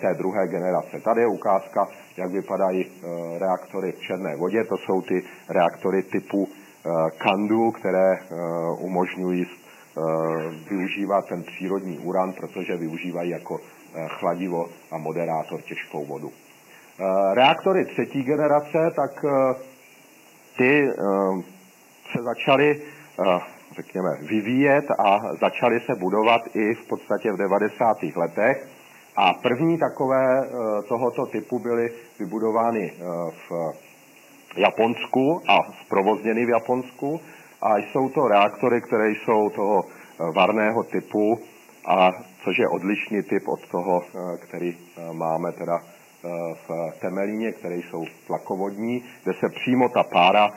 té druhé generace. Tady je ukázka, jak vypadají reaktory v černé vodě. To jsou ty reaktory typu Kandu, které umožňují využívat ten přírodní uran, protože využívají jako chladivo a moderátor těžkou vodu. Reaktory třetí generace, tak ty se začaly, řekněme, vyvíjet a začaly se budovat i v podstatě v 90. letech. A první takové tohoto typu byly vybudovány v Japonsku a zprovozněny v Japonsku. A jsou to reaktory, které jsou toho varného typu, a což je odlišný typ od toho, který máme teda v Temelíně, které jsou tlakovodní, kde se přímo ta pára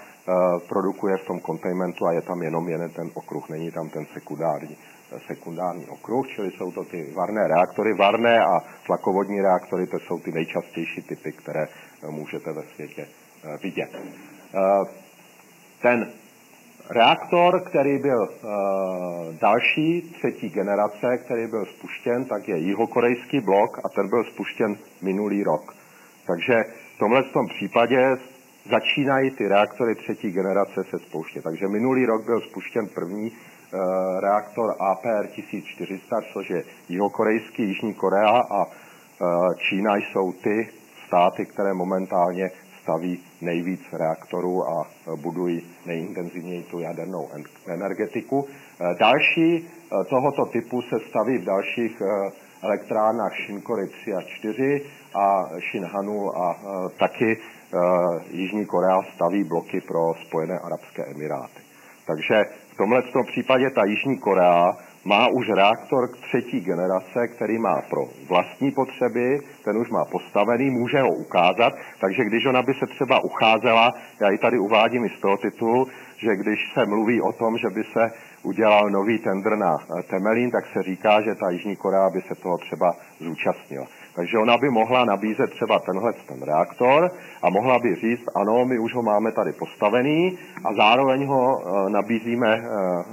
produkuje v tom containmentu a je tam jenom jeden ten okruh, není tam ten sekundární, sekundární okruh, čili jsou to ty varné reaktory. Varné a tlakovodní reaktory, to jsou ty nejčastější typy, které můžete ve světě vidět. Ten reaktor, který byl další, třetí generace, který byl spuštěn, tak je jihokorejský blok a ten byl spuštěn minulý rok. Takže v tomhle tom případě začínají ty reaktory třetí generace se spouštět. Takže minulý rok byl spuštěn první uh, reaktor APR 1400, což je jihokorejský, Jižní Korea a uh, Čína jsou ty státy, které momentálně staví nejvíc reaktorů a budují nejintenzivněji tu jadernou energetiku. Další tohoto typu se staví v dalších elektrárnách Shinkory 3 a 4 a Shinhanu a taky Jižní Korea staví bloky pro Spojené arabské emiráty. Takže v tomhle případě ta Jižní Korea má už reaktor třetí generace, který má pro vlastní potřeby, ten už má postavený, může ho ukázat, takže když ona by se třeba ucházela, já ji tady uvádím i z toho titulu, že když se mluví o tom, že by se udělal nový tender na Temelín, tak se říká, že ta Jižní Korea by se toho třeba zúčastnila. Takže ona by mohla nabízet třeba tenhle ten reaktor a mohla by říct, ano, my už ho máme tady postavený a zároveň ho nabízíme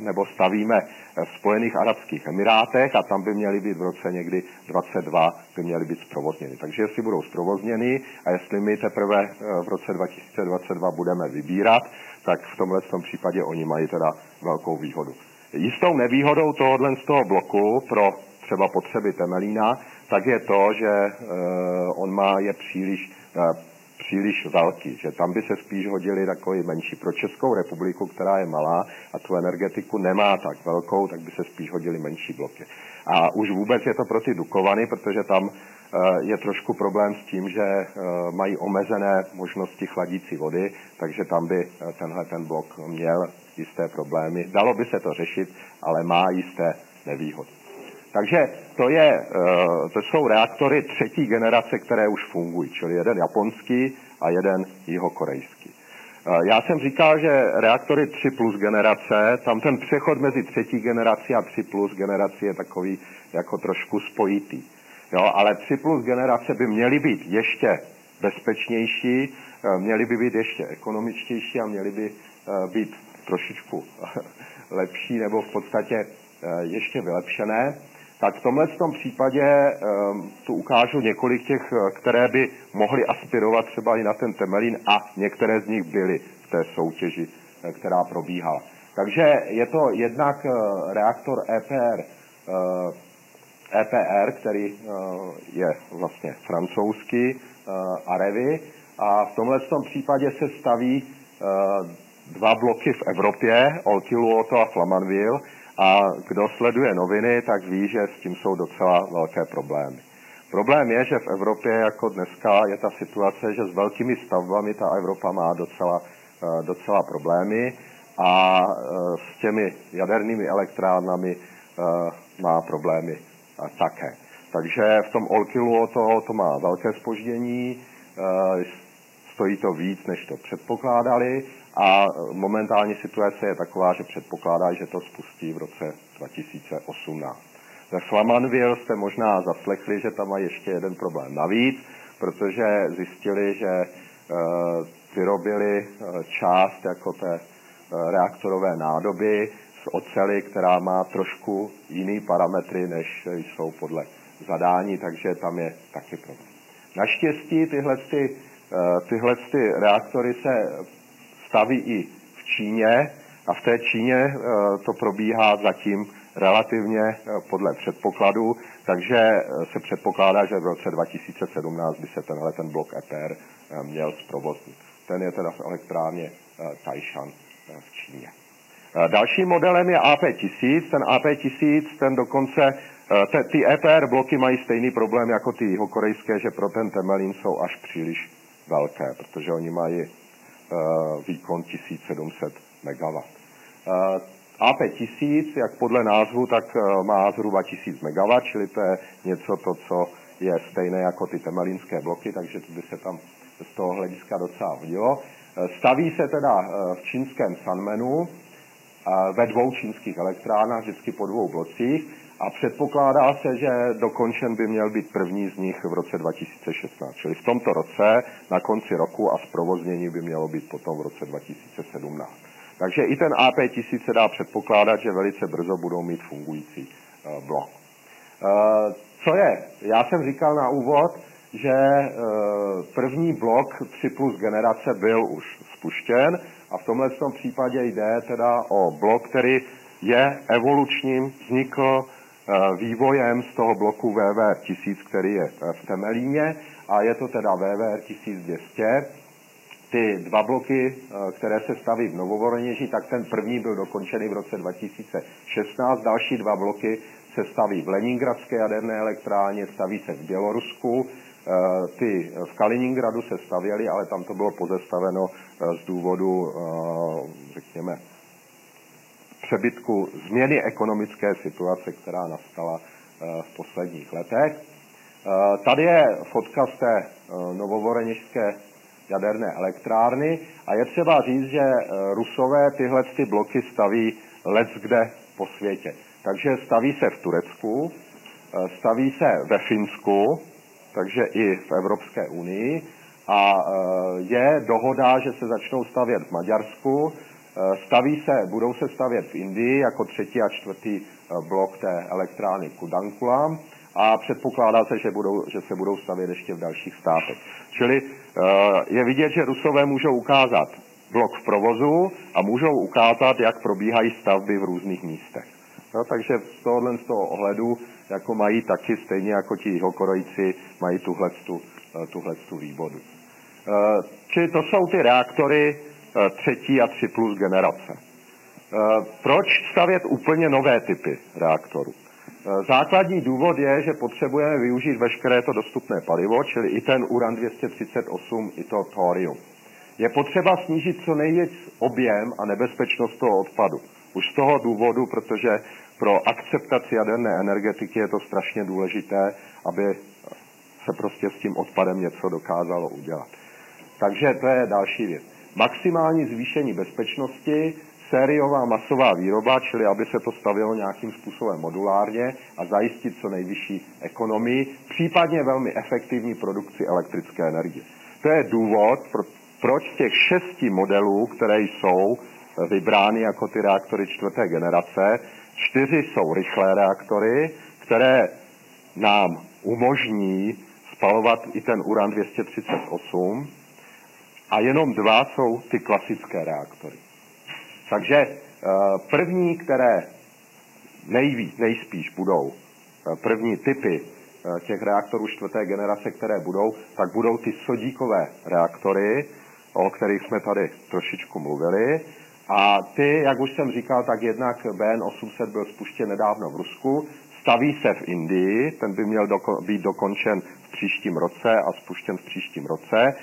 nebo stavíme v Spojených Arabských Emirátech a tam by měly být v roce někdy 22 by měly být zprovozněny. Takže jestli budou zprovozněny a jestli my teprve v roce 2022 budeme vybírat, tak v tomhle tom případě oni mají teda velkou výhodu. Jistou nevýhodou tohohle z toho bloku pro třeba potřeby Temelína, tak je to, že on má je příliš příliš velký, že tam by se spíš hodili takový menší. Pro Českou republiku, která je malá a tu energetiku nemá tak velkou, tak by se spíš hodili menší bloky. A už vůbec je to pro ty Dukovany, protože tam je trošku problém s tím, že mají omezené možnosti chladící vody, takže tam by tenhle ten blok měl jisté problémy. Dalo by se to řešit, ale má jisté nevýhody. Takže to, je, to jsou reaktory třetí generace, které už fungují, čili jeden japonský a jeden jihokorejský. Já jsem říkal, že reaktory 3 plus generace, tam ten přechod mezi třetí generací a 3 plus generací je takový jako trošku spojitý. Jo, ale 3 plus generace by měly být ještě bezpečnější, měly by být ještě ekonomičtější a měly by být trošičku lepší nebo v podstatě ještě vylepšené tak v tomhle tom případě um, tu ukážu několik těch, které by mohly aspirovat třeba i na ten Temelín a některé z nich byly v té soutěži, která probíhala. Takže je to jednak reaktor EPR, EPR, který uh, je vlastně francouzský, Arevy, a v tomhle tom případě se staví dva bloky v Evropě, Olkiluoto a Flamanville, a kdo sleduje noviny, tak ví, že s tím jsou docela velké problémy. Problém je, že v Evropě jako dneska je ta situace, že s velkými stavbami ta Evropa má docela, docela problémy a s těmi jadernými elektrárnami má problémy také. Takže v tom Olkilu to, to má velké spoždění, stojí to víc, než to předpokládali a momentální situace je taková, že předpokládá, že to spustí v roce 2018. Ve Flamanville jste možná zaslechli, že tam má ještě jeden problém navíc, protože zjistili, že vyrobili část jako té reaktorové nádoby z ocely, která má trošku jiný parametry, než jsou podle zadání, takže tam je taky problém. Naštěstí tyhle, ty, tyhle ty reaktory se staví i v Číně a v té Číně to probíhá zatím relativně eh, podle předpokladů, takže eh, se předpokládá, že v roce 2017 by se tenhle ten blok EPR eh, měl zprovoznit. Ten je teda v elektrárně Taishan v Číně. Dalším modelem je AP1000. Ten AP1000, ten dokonce, te, ty EPR bloky mají stejný problém jako ty jihokorejské, že pro ten Temelín jsou až příliš velké, protože oni mají výkon 1700 MW. AP1000, jak podle názvu, tak eh, má zhruba 1000 MW, čili to je něco to, co je stejné jako ty temelínské bloky, takže to by se tam z toho hlediska docela hodilo. Eh, staví se teda eh, v čínském Sanmenu ve dvou čínských elektrárnách, vždycky po dvou blocích a předpokládá se, že dokončen by měl být první z nich v roce 2016. Čili v tomto roce, na konci roku a zprovoznění by mělo být potom v roce 2017. Takže i ten AP1000 se dá předpokládat, že velice brzo budou mít fungující eh, blok. Eh, co je? Já jsem říkal na úvod, že eh, první blok 3 plus generace byl už spuštěn a v tomhle případě jde teda o blok, který je evolučním, vznikl vývojem z toho bloku VVR 1000, který je v Temelíně a je to teda VVR 1200, ty dva bloky, eh, které se staví v Novovoroněži, tak ten první byl dokončený v roce 2016, další dva bloky se staví v Leningradské jaderné elektrárně, staví se v Bělorusku, eh, ty v Kaliningradu se stavěly, ale tam to bylo pozastaveno eh, z důvodu, řekněme, přebytku změny ekonomické situace, která nastala v posledních letech. Tady je fotka z té novovoreněžské jaderné elektrárny a je třeba říct, že Rusové tyhle ty bloky staví let kde po světě. Takže staví se v Turecku, staví se ve Finsku, takže i v Evropské unii a je dohoda, že se začnou stavět v Maďarsku, staví se, budou se stavět v Indii jako třetí a čtvrtý blok té elektrárny Kudankulam a předpokládá se, že, budou, že se budou stavět ještě v dalších státech. Čili eh, je vidět, že Rusové můžou ukázat blok v provozu a můžou ukázat, jak probíhají stavby v různých místech. No, takže z tohohle z toho ohledu jako mají taky, stejně jako ti jihokorejci, mají tuhle tu vývodu. Eh, čili to jsou ty reaktory eh, třetí a tři plus generace. Proč stavět úplně nové typy reaktorů? Eh, základní důvod je, že potřebujeme využít veškeré to dostupné palivo, čili i ten uran 238, i to thorium. Je potřeba snížit co nejvíc objem a nebezpečnost toho odpadu. Už z toho důvodu, protože pro akceptaci jaderné energetiky je to strašně důležité, aby se prostě s tím odpadem něco dokázalo udělat. Takže to je další věc. Maximální zvýšení bezpečnosti sériová masová výroba, čili aby se to stavilo nějakým způsobem modulárně a zajistit co nejvyšší ekonomii, případně velmi efektivní produkci elektrické energie. To je důvod, proč těch šesti modelů, které jsou vybrány jako ty reaktory čtvrté generace, čtyři jsou rychlé reaktory, které nám umožní spalovat i ten uran 238 a jenom dva jsou ty klasické reaktory. Takže eh, první, které nejvíc, nejspíš budou, eh, první typy eh, těch reaktorů čtvrté generace, které budou, tak budou ty sodíkové reaktory, o kterých jsme tady trošičku mluvili. A ty, jak už jsem říkal, tak jednak BN800 byl spuštěn nedávno v Rusku, staví se v Indii, ten by měl doko- být dokončen v příštím roce a spuštěn v příštím roce.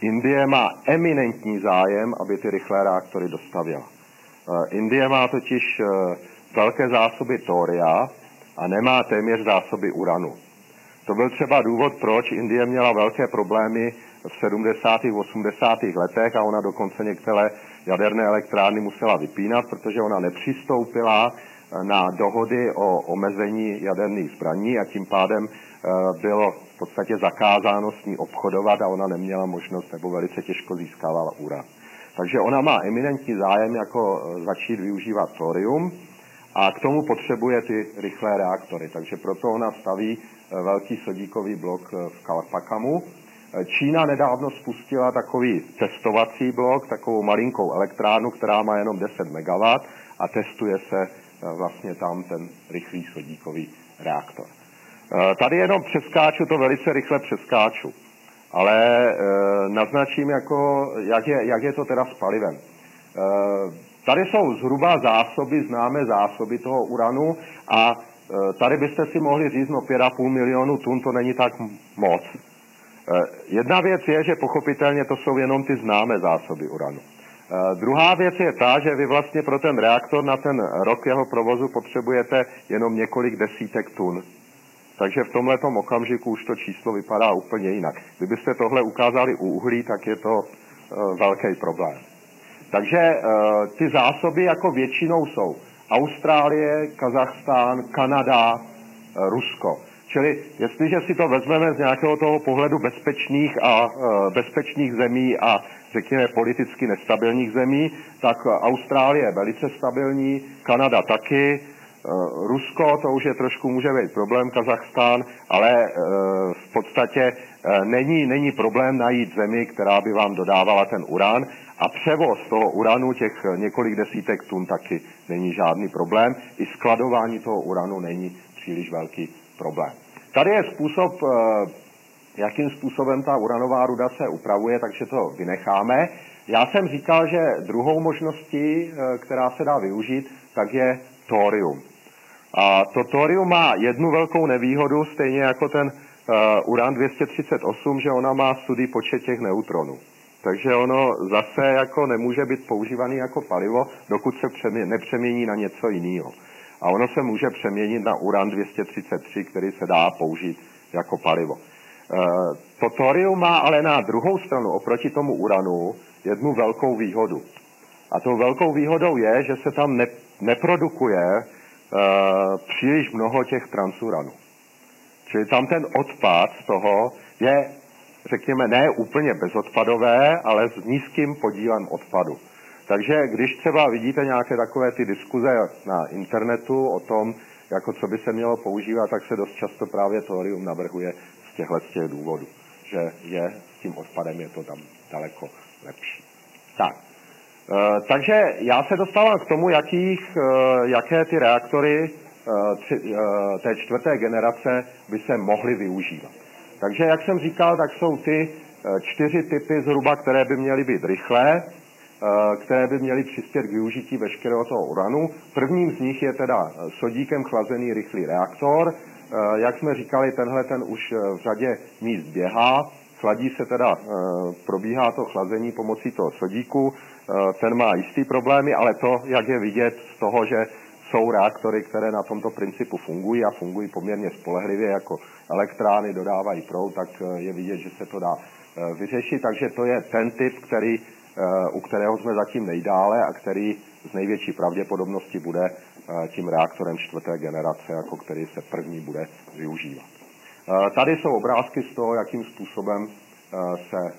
Indie má eminentní zájem, aby ty rychlé reaktory dostavila. Eh, Indie má totiž eh, velké zásoby toria a nemá téměř zásoby uranu. To byl třeba důvod, proč Indie měla velké problémy v 70. 80. letech a ona dokonce některé jaderné elektrárny musela vypínat, protože ona nepřistoupila na dohody o omezení jaderných zbraní a tím pádem bylo v podstatě zakázáno s ní obchodovat a ona neměla možnost nebo velice těžko získávala úran. Takže ona má eminentní zájem jako začít využívat thorium a k tomu potřebuje ty rychlé reaktory. Takže proto ona staví velký sodíkový blok v Kalpakamu. Čína nedávno spustila takový testovací blok, takovou malinkou elektrárnu, která má jenom 10 MW a testuje se eh, vlastně tam ten rychlý sodíkový reaktor. Eh, tady jenom přeskáču, to velice rychle přeskáču, ale eh, naznačím, jako, jak, je, jak je to teda s palivem. Tady jsou zhruba zásoby, známé zásoby toho uranu a tady byste si mohli říct, no 5,5 milionu tun to není tak moc. Jedna věc je, že pochopitelně to jsou jenom ty známé zásoby uranu. Eh, druhá věc je ta, že vy vlastně pro ten reaktor na ten rok jeho provozu potřebujete jenom několik desítek tun. Takže v tomhle okamžiku už to číslo vypadá úplně jinak. Kdybyste tohle ukázali u uhlí, tak je to uh, velký problém. Takže uh, ty zásoby jako většinou jsou Austrálie, Kazachstán, Kanada, uh, Rusko. Čili jestliže si to vezmeme z nějakého toho pohledu bezpečných a bezpečných zemí a řekněme, politicky nestabilních zemí, tak Austrálie je velice stabilní, Kanada taky, Rusko, to už je trošku může být problém, Kazachstán, ale e, v podstatě e, není, není problém najít zemi, která by vám dodávala ten uran a převoz toho uranu, těch několik desítek tun, taky není žádný problém. I skladování toho uranu není příliš velký problém. Tady je způsob jakým způsobem ta uranová ruda se upravuje, takže to vynecháme. Já jsem říkal, že druhou možností, eh, která se dá využít, tak je thorium. A to thorium má jednu velkou nevýhodu, stejně jako ten uh, uran 238, že ona má sudý počet těch neutronů. Takže ono zase jako nemůže být používaný jako palivo, dokud se přemě, nepřemění na něco jiného. A ono se může přeměnit na uran 233, který se dá použít jako palivo. Eh, to thorium má ale na druhou stranu oproti tomu uranu jednu velkou výhodu. A tou velkou výhodou je, že se tam ne, neprodukuje e, příliš mnoho těch transuranů. Čili tam ten odpad z toho je, řekněme, ne úplně bezodpadové, ale s nízkým podílem odpadu. Takže když třeba vidíte nějaké takové ty diskuze na internetu o tom, jako co by se mělo používat, tak se dost často právě thorium navrhuje těchto z těch důvodů, že je s tím odpadem je to tam daleko lepší. Tak, takže já se dostávám k tomu, jakých, e, jaké ty reaktory e, tři, e, té čtvrté generace by se mohly využívat. Takže, jak jsem říkal, tak jsou ty čtyři typy zhruba, které by měly být rychlé, které by měly přispět k využití veškerého toho uranu. Prvním z nich je teda sodíkem chlazený rychlý reaktor, Eh, jak jsme říkali, tenhle ten už eh, v řadě míst běhá, chladí se teda, eh, probíhá to chlazení pomocí toho sodíku, ten má jistý problémy, ale to, jak je vidět z toho, že jsou reaktory, které na tomto principu fungují a fungují poměrně spolehlivě jako elektrárny, dodávají proud, tak je vidět, že se to dá vyřešit. Takže to je ten typ, který, u kterého jsme zatím nejdále a který z největší pravděpodobnosti bude Eh, tím reaktorem čtvrté generace, jako který se první bude využívat. Eh, tady jsou obrázky z toho, jakým způsobem eh, se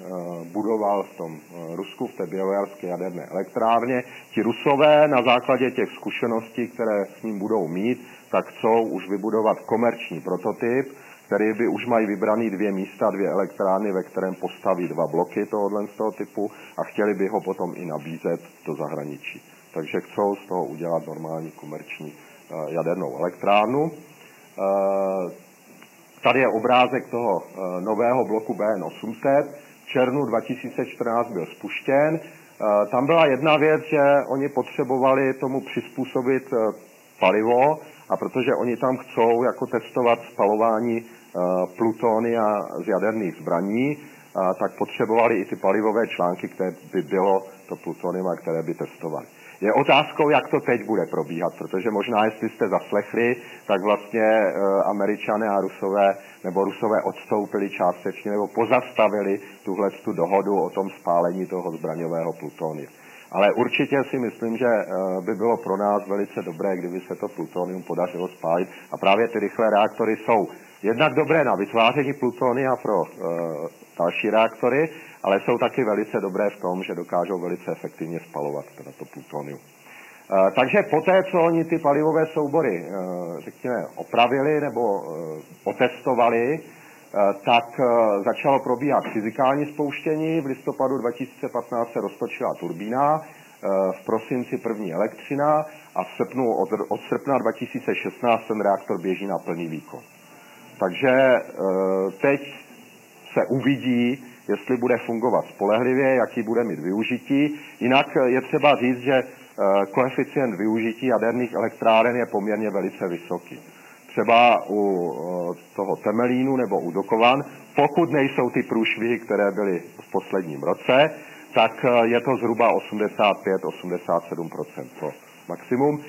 budoval v tom Rusku, v té bělojarské jaderné elektrárně. Ti Rusové na základě těch zkušeností, které s ním budou mít, tak chcou už vybudovat komerční prototyp, který by už mají vybraný dvě místa, dvě elektrárny, ve kterém postaví dva bloky tohohle z toho typu a chtěli by ho potom i nabízet do zahraničí takže chcou z toho udělat normální komerční eh, jadernou elektrárnu. Eh, tady je obrázek toho eh, nového bloku BN 800. V červnu 2014 byl spuštěn. Tam byla jedna věc, že oni potřebovali tomu přizpůsobit palivo, a protože oni tam chcou jako testovat spalování plutonia z jaderných zbraní, tak potřebovali i ty palivové články, které by bylo to plutonium, které by testovali. Je otázkou, jak to teď bude probíhat, protože možná, jestli jste zaslechli, tak vlastně e, američané a rusové, nebo rusové odstoupili částečně, nebo pozastavili tuhle tu dohodu o tom spálení toho zbraňového plutonia. Ale určitě si myslím, že eh, by bylo pro nás velice dobré, kdyby se to plutonium podařilo spálit. A právě ty rychlé reaktory jsou jednak dobré na vytváření plutonia pro e, další reaktory, ale jsou taky velice dobré v tom, že dokážou velice efektivně spalovat teda to plutonium. E, takže poté, co oni ty palivové soubory, e, řekněme, opravili nebo e, otestovali, tak začalo probíhat fyzikální spouštění. V listopadu 2015 se roztočila turbína, v prosinci první elektřina a v srpnu, od, od srpna 2016 ten reaktor běží na plný výkon. Takže eh, teď se uvidí, jestli bude fungovat spolehlivě, jaký bude mít využití. Jinak je třeba říct, že eh, koeficient využití jaderných elektráren je poměrně velice vysoký. Třeba u eh, toho Temelínu nebo u Dokovan, pokud nejsou ty průšvihy, které byly v posledním roce, tak je to zhruba 85-87% to maximum.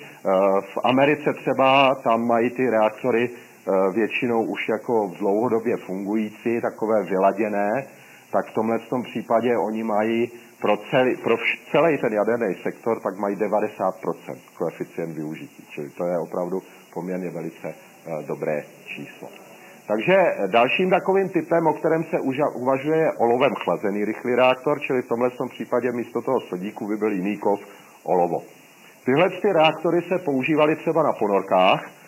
V Americe třeba tam mají ty reaktory většinou už jako dlouhodobě fungující, takové vyladěné, tak v tomhle tom případě oni mají pro celý, pro celý ten jaderný sektor, tak mají 90% koeficient využití. Čili to je opravdu poměrně velice uh, dobré číslo. Takže dalším takovým typem, o kterém se uvažuje, je olovem chlazený rychlý reaktor, čili v tomhle tom případě místo toho sodíku by byl jiný kov olovo. Tyhle ty reaktory se používaly třeba na ponorkách,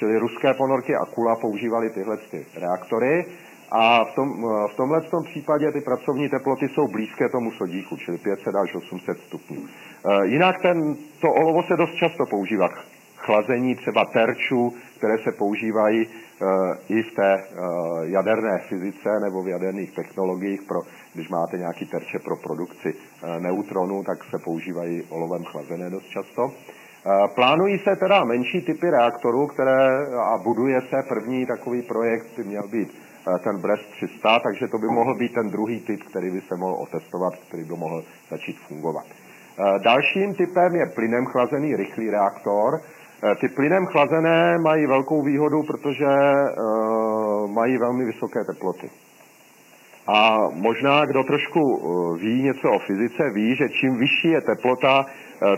Čili ruské ponorky a Kula používali tyhle ty reaktory a v, tom, v tomhle tom případě ty pracovní teploty jsou blízké tomu sodíku, čili 500 až 800 stupňů. E, jinak ten, to olovo se dost často používá k chlazení třeba terčů, které se používají e, i v té e, jaderné fyzice nebo v jaderných technologiích, pro, když máte nějaký terče pro produkci neutronů, tak se používají olovem chlazené dost často. Eh, plánují se teda menší typy reaktorů, které a buduje se první takový projekt, by měl být eh, ten Brest 300, takže to by mohl být ten druhý typ, který by se mohl otestovat, který by mohl začít fungovat. Eh, dalším typem je plynem chlazený rychlý reaktor. Ty plynem chlazené mají velkou výhodu, protože mají velmi vysoké teploty. A možná, kdo trošku ví něco o fyzice, ví, že čím vyšší je teplota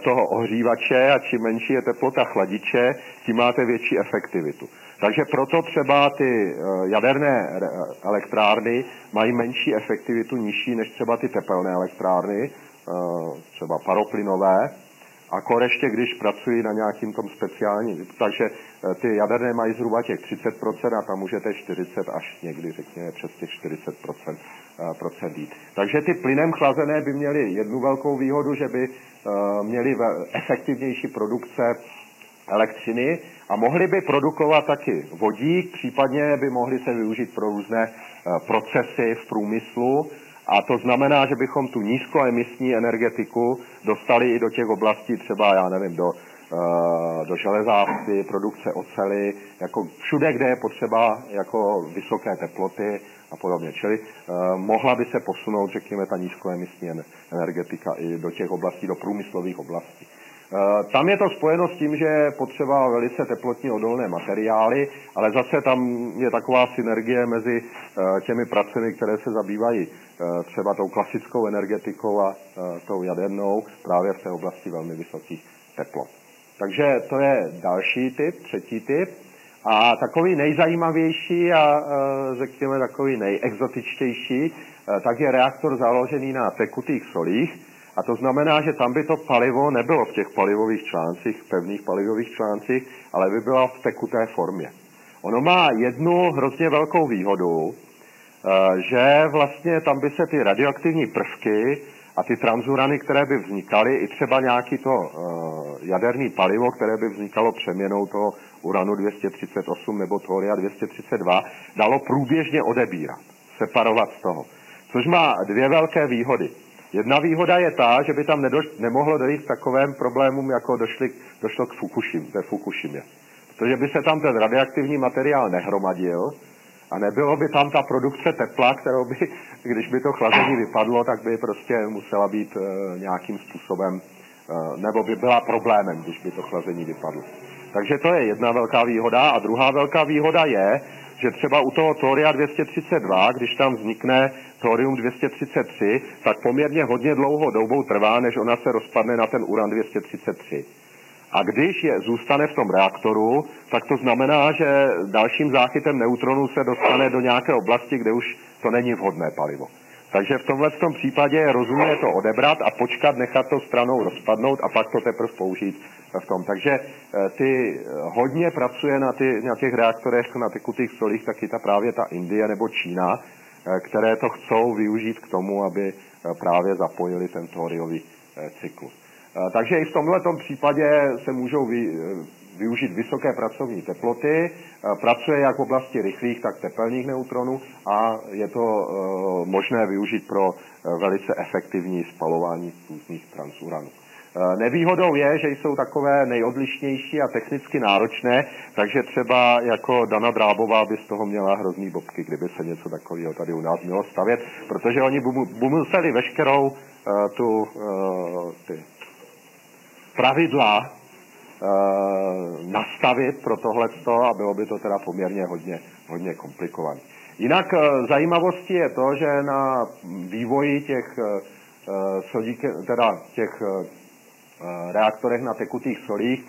toho ohřívače a čím menší je teplota chladiče, tím máte větší efektivitu. Takže proto třeba ty eh, jaderné elektrárny mají menší efektivitu, nižší než třeba ty tepelné elektrárny, eh, třeba paroplynové, a ještě když pracují na nějakým tom speciálním, takže ty jaderné mají zhruba těch 30% a tam můžete 40 až někdy řekněme přes těch 40% procent jít. Takže ty plynem chlazené by měly jednu velkou výhodu, že by Eh, měli efektivnější produkce elektřiny a mohli by produkovat taky vodík, případně by mohli se využít pro různé eh, procesy v průmyslu a to znamená, že bychom tu nízkoemisní energetiku dostali i do těch oblastí třeba, já nevím, do, eh, do železávky, produkce ocely, jako všude, kde je potřeba jako vysoké teploty a podobně. Čili uh, mohla by se posunout, řekněme, ta nízkoemisní energetika i do těch oblastí, do průmyslových oblastí. Uh, tam je to spojeno s tím, že je potřeba velice teplotně odolné materiály, ale zase tam je taková synergie mezi uh, těmi pracemi, které se zabývají třeba tou klasickou energetikou a tou jadernou právě v té oblasti velmi vysokých teplot. Takže to je další typ, třetí typ. A takový nejzajímavější a řekněme takový nejexotičtější, tak je reaktor založený na tekutých solích. A to znamená, že tam by to palivo nebylo v těch palivových článcích, pevných palivových článcích, ale by bylo v tekuté formě. Ono má jednu hrozně velkou výhodu, že vlastně tam by se ty radioaktivní prvky a ty transurany, které by vznikaly, i třeba nějaký to uh, jaderný palivo, které by vznikalo přeměnou toho uranu 238 nebo toria 232, dalo průběžně odebírat, separovat z toho. Což má dvě velké výhody. Jedna výhoda je ta, že by tam nedoš, nemohlo dojít k takovém problémům, jako došli, došlo k Fukushimě. Protože by se tam ten radioaktivní materiál nehromadil, a nebylo by tam ta produkce tepla, kterou by, když by to chlazení vypadlo, tak by prostě musela být e, nějakým způsobem, e, nebo by byla problémem, když by to chlazení vypadlo. Takže to je jedna velká výhoda. A druhá velká výhoda je, že třeba u toho Toria 232, když tam vznikne thorium 233, tak poměrně hodně dlouhou dobou trvá, než ona se rozpadne na ten uran 233. A když je, zůstane v tom reaktoru, tak to znamená, že dalším záchytem neutronů se dostane do nějaké oblasti, kde už to není vhodné palivo. Takže v tomhle tom případě je rozumné to odebrat a počkat, nechat to stranou rozpadnout a pak to teprve použít v tom. Takže eh, ty eh, hodně pracuje na, ty, na těch reaktorech, na tekutých solích, taky ta právě ta Indie nebo Čína, eh, které to chcou využít k tomu, aby právě zapojili ten thoriový cyklus. Takže i v tomhle případě se můžou vy, využít vysoké pracovní teploty, pracuje jak v oblasti rychlých, tak tepelných neutronů a je to možné využít pro velice efektivní spalování různých transuranů. Nevýhodou je, že jsou takové nejodlišnější a technicky náročné, takže třeba jako Dana Drábová by z toho měla hrozný bobky, kdyby se něco takového tady u nás mělo stavět, protože oni by museli veškerou tu, ty pravidla uh, nastavit pro tohleto a bylo by to teda poměrně hodně, hodně komplikované. Jinak uh, zajímavostí je to, že na vývoji těch uh, sodík, teda těch reaktorech na tekutých solích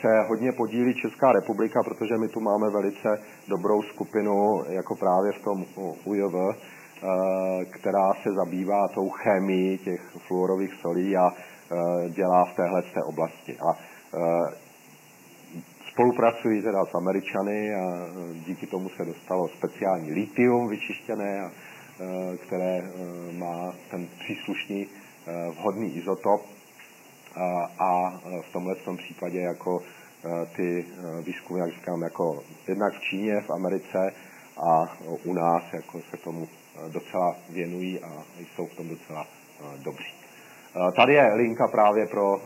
se hodně podílí Česká republika, protože my tu máme velice dobrou skupinu, jako právě v tom UJV, která se zabývá tou chemií těch fluorových solí a dělá v téhle té oblasti. A spolupracují teda s Američany a díky tomu se dostalo speciální litium vyčištěné, a, které má ten příslušný vhodný izotop a v tomhle tom případě jako ty výzkumy, jak říkám, jako jednak v Číně, v Americe a u nás jako se tomu docela věnují a jsou v tom docela dobří. Tady je linka právě pro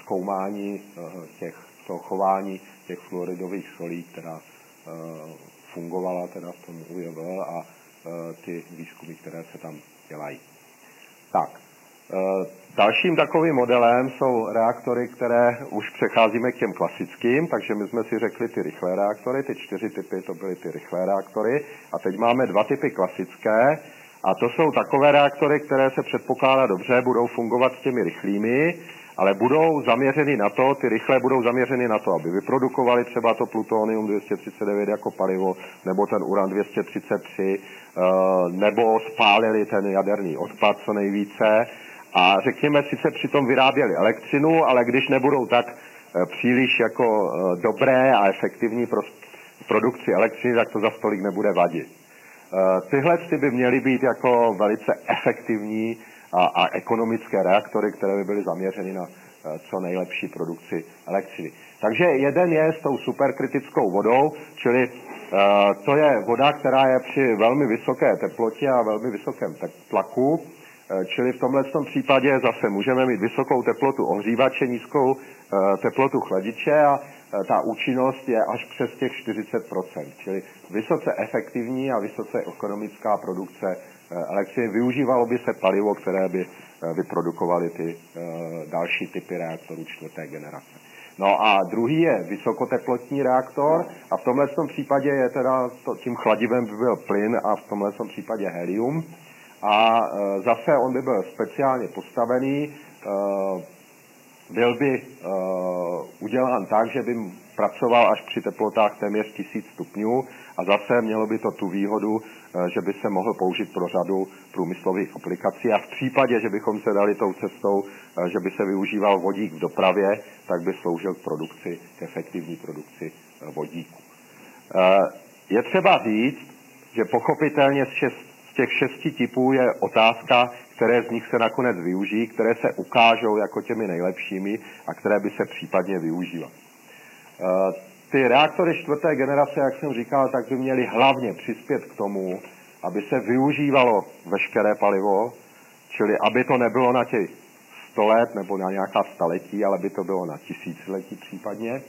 zkoumání těch, toho chování těch fluoridových solí, která fungovala teda v tom UJV a ty výzkumy, které se tam dělají. Tak, Eh, dalším takovým modelem jsou reaktory, které už přecházíme k těm klasickým, takže my jsme si řekli ty rychlé reaktory, ty čtyři typy to byly ty rychlé reaktory a teď máme dva typy klasické a to jsou takové reaktory, které se předpokládá dobře, budou fungovat s těmi rychlými, ale budou zaměřeny na to, ty rychlé budou zaměřeny na to, aby vyprodukovali třeba to plutonium 239 jako palivo, nebo ten uran 233, eh, nebo spálili ten jaderný odpad co nejvíce, a řekněme, sice přitom vyráběli elektřinu, ale když nebudou tak eh, příliš jako eh, dobré a efektivní pro produkci elektřiny, tak to za stolik nebude vadit. Eh, tyhle ty by měly být jako velice efektivní a, a ekonomické reaktory, které by byly zaměřeny na co nejlepší produkci elektřiny. Takže jeden je s tou superkritickou vodou, čili to je voda, která je při velmi vysoké teplotě a velmi vysokém tlaku Eh, čili v tomhle případě zase můžeme mít vysokou teplotu ohřívače, nízkou eh, teplotu chladiče a eh, ta účinnost je až přes těch 40%, čili vysoce efektivní a vysoce ekonomická produkce elektřiny. Využívalo by se palivo, které by vyprodukovaly ty další typy reaktorů čtvrté generace. No a druhý je vysokoteplotní reaktor a v tomhle případě je teda to, tím chladivem by byl plyn a v tomhle případě helium a zase on by byl speciálně postavený, byl by e, udělán tak, že by pracoval až při teplotách téměř 1000 stupňů a zase mělo by to tu výhodu, že by se mohl použít pro řadu průmyslových aplikací a v případě, že bychom se dali tou cestou, že by se využíval vodík v dopravě, tak by sloužil k produkci, k efektivní produkci vodíku. Je třeba říct, že pochopitelně z těch šesti typů je otázka, které z nich se nakonec využijí, které se ukážou jako těmi nejlepšími a které by se případně využívaly. Eh, ty reaktory čtvrté generace, jak jsem říkal, tak by měly hlavně přispět k tomu, aby se využívalo veškeré palivo, čili aby to nebylo na těch 100 let nebo na nějaká staletí, ale by to bylo na tisíciletí případně,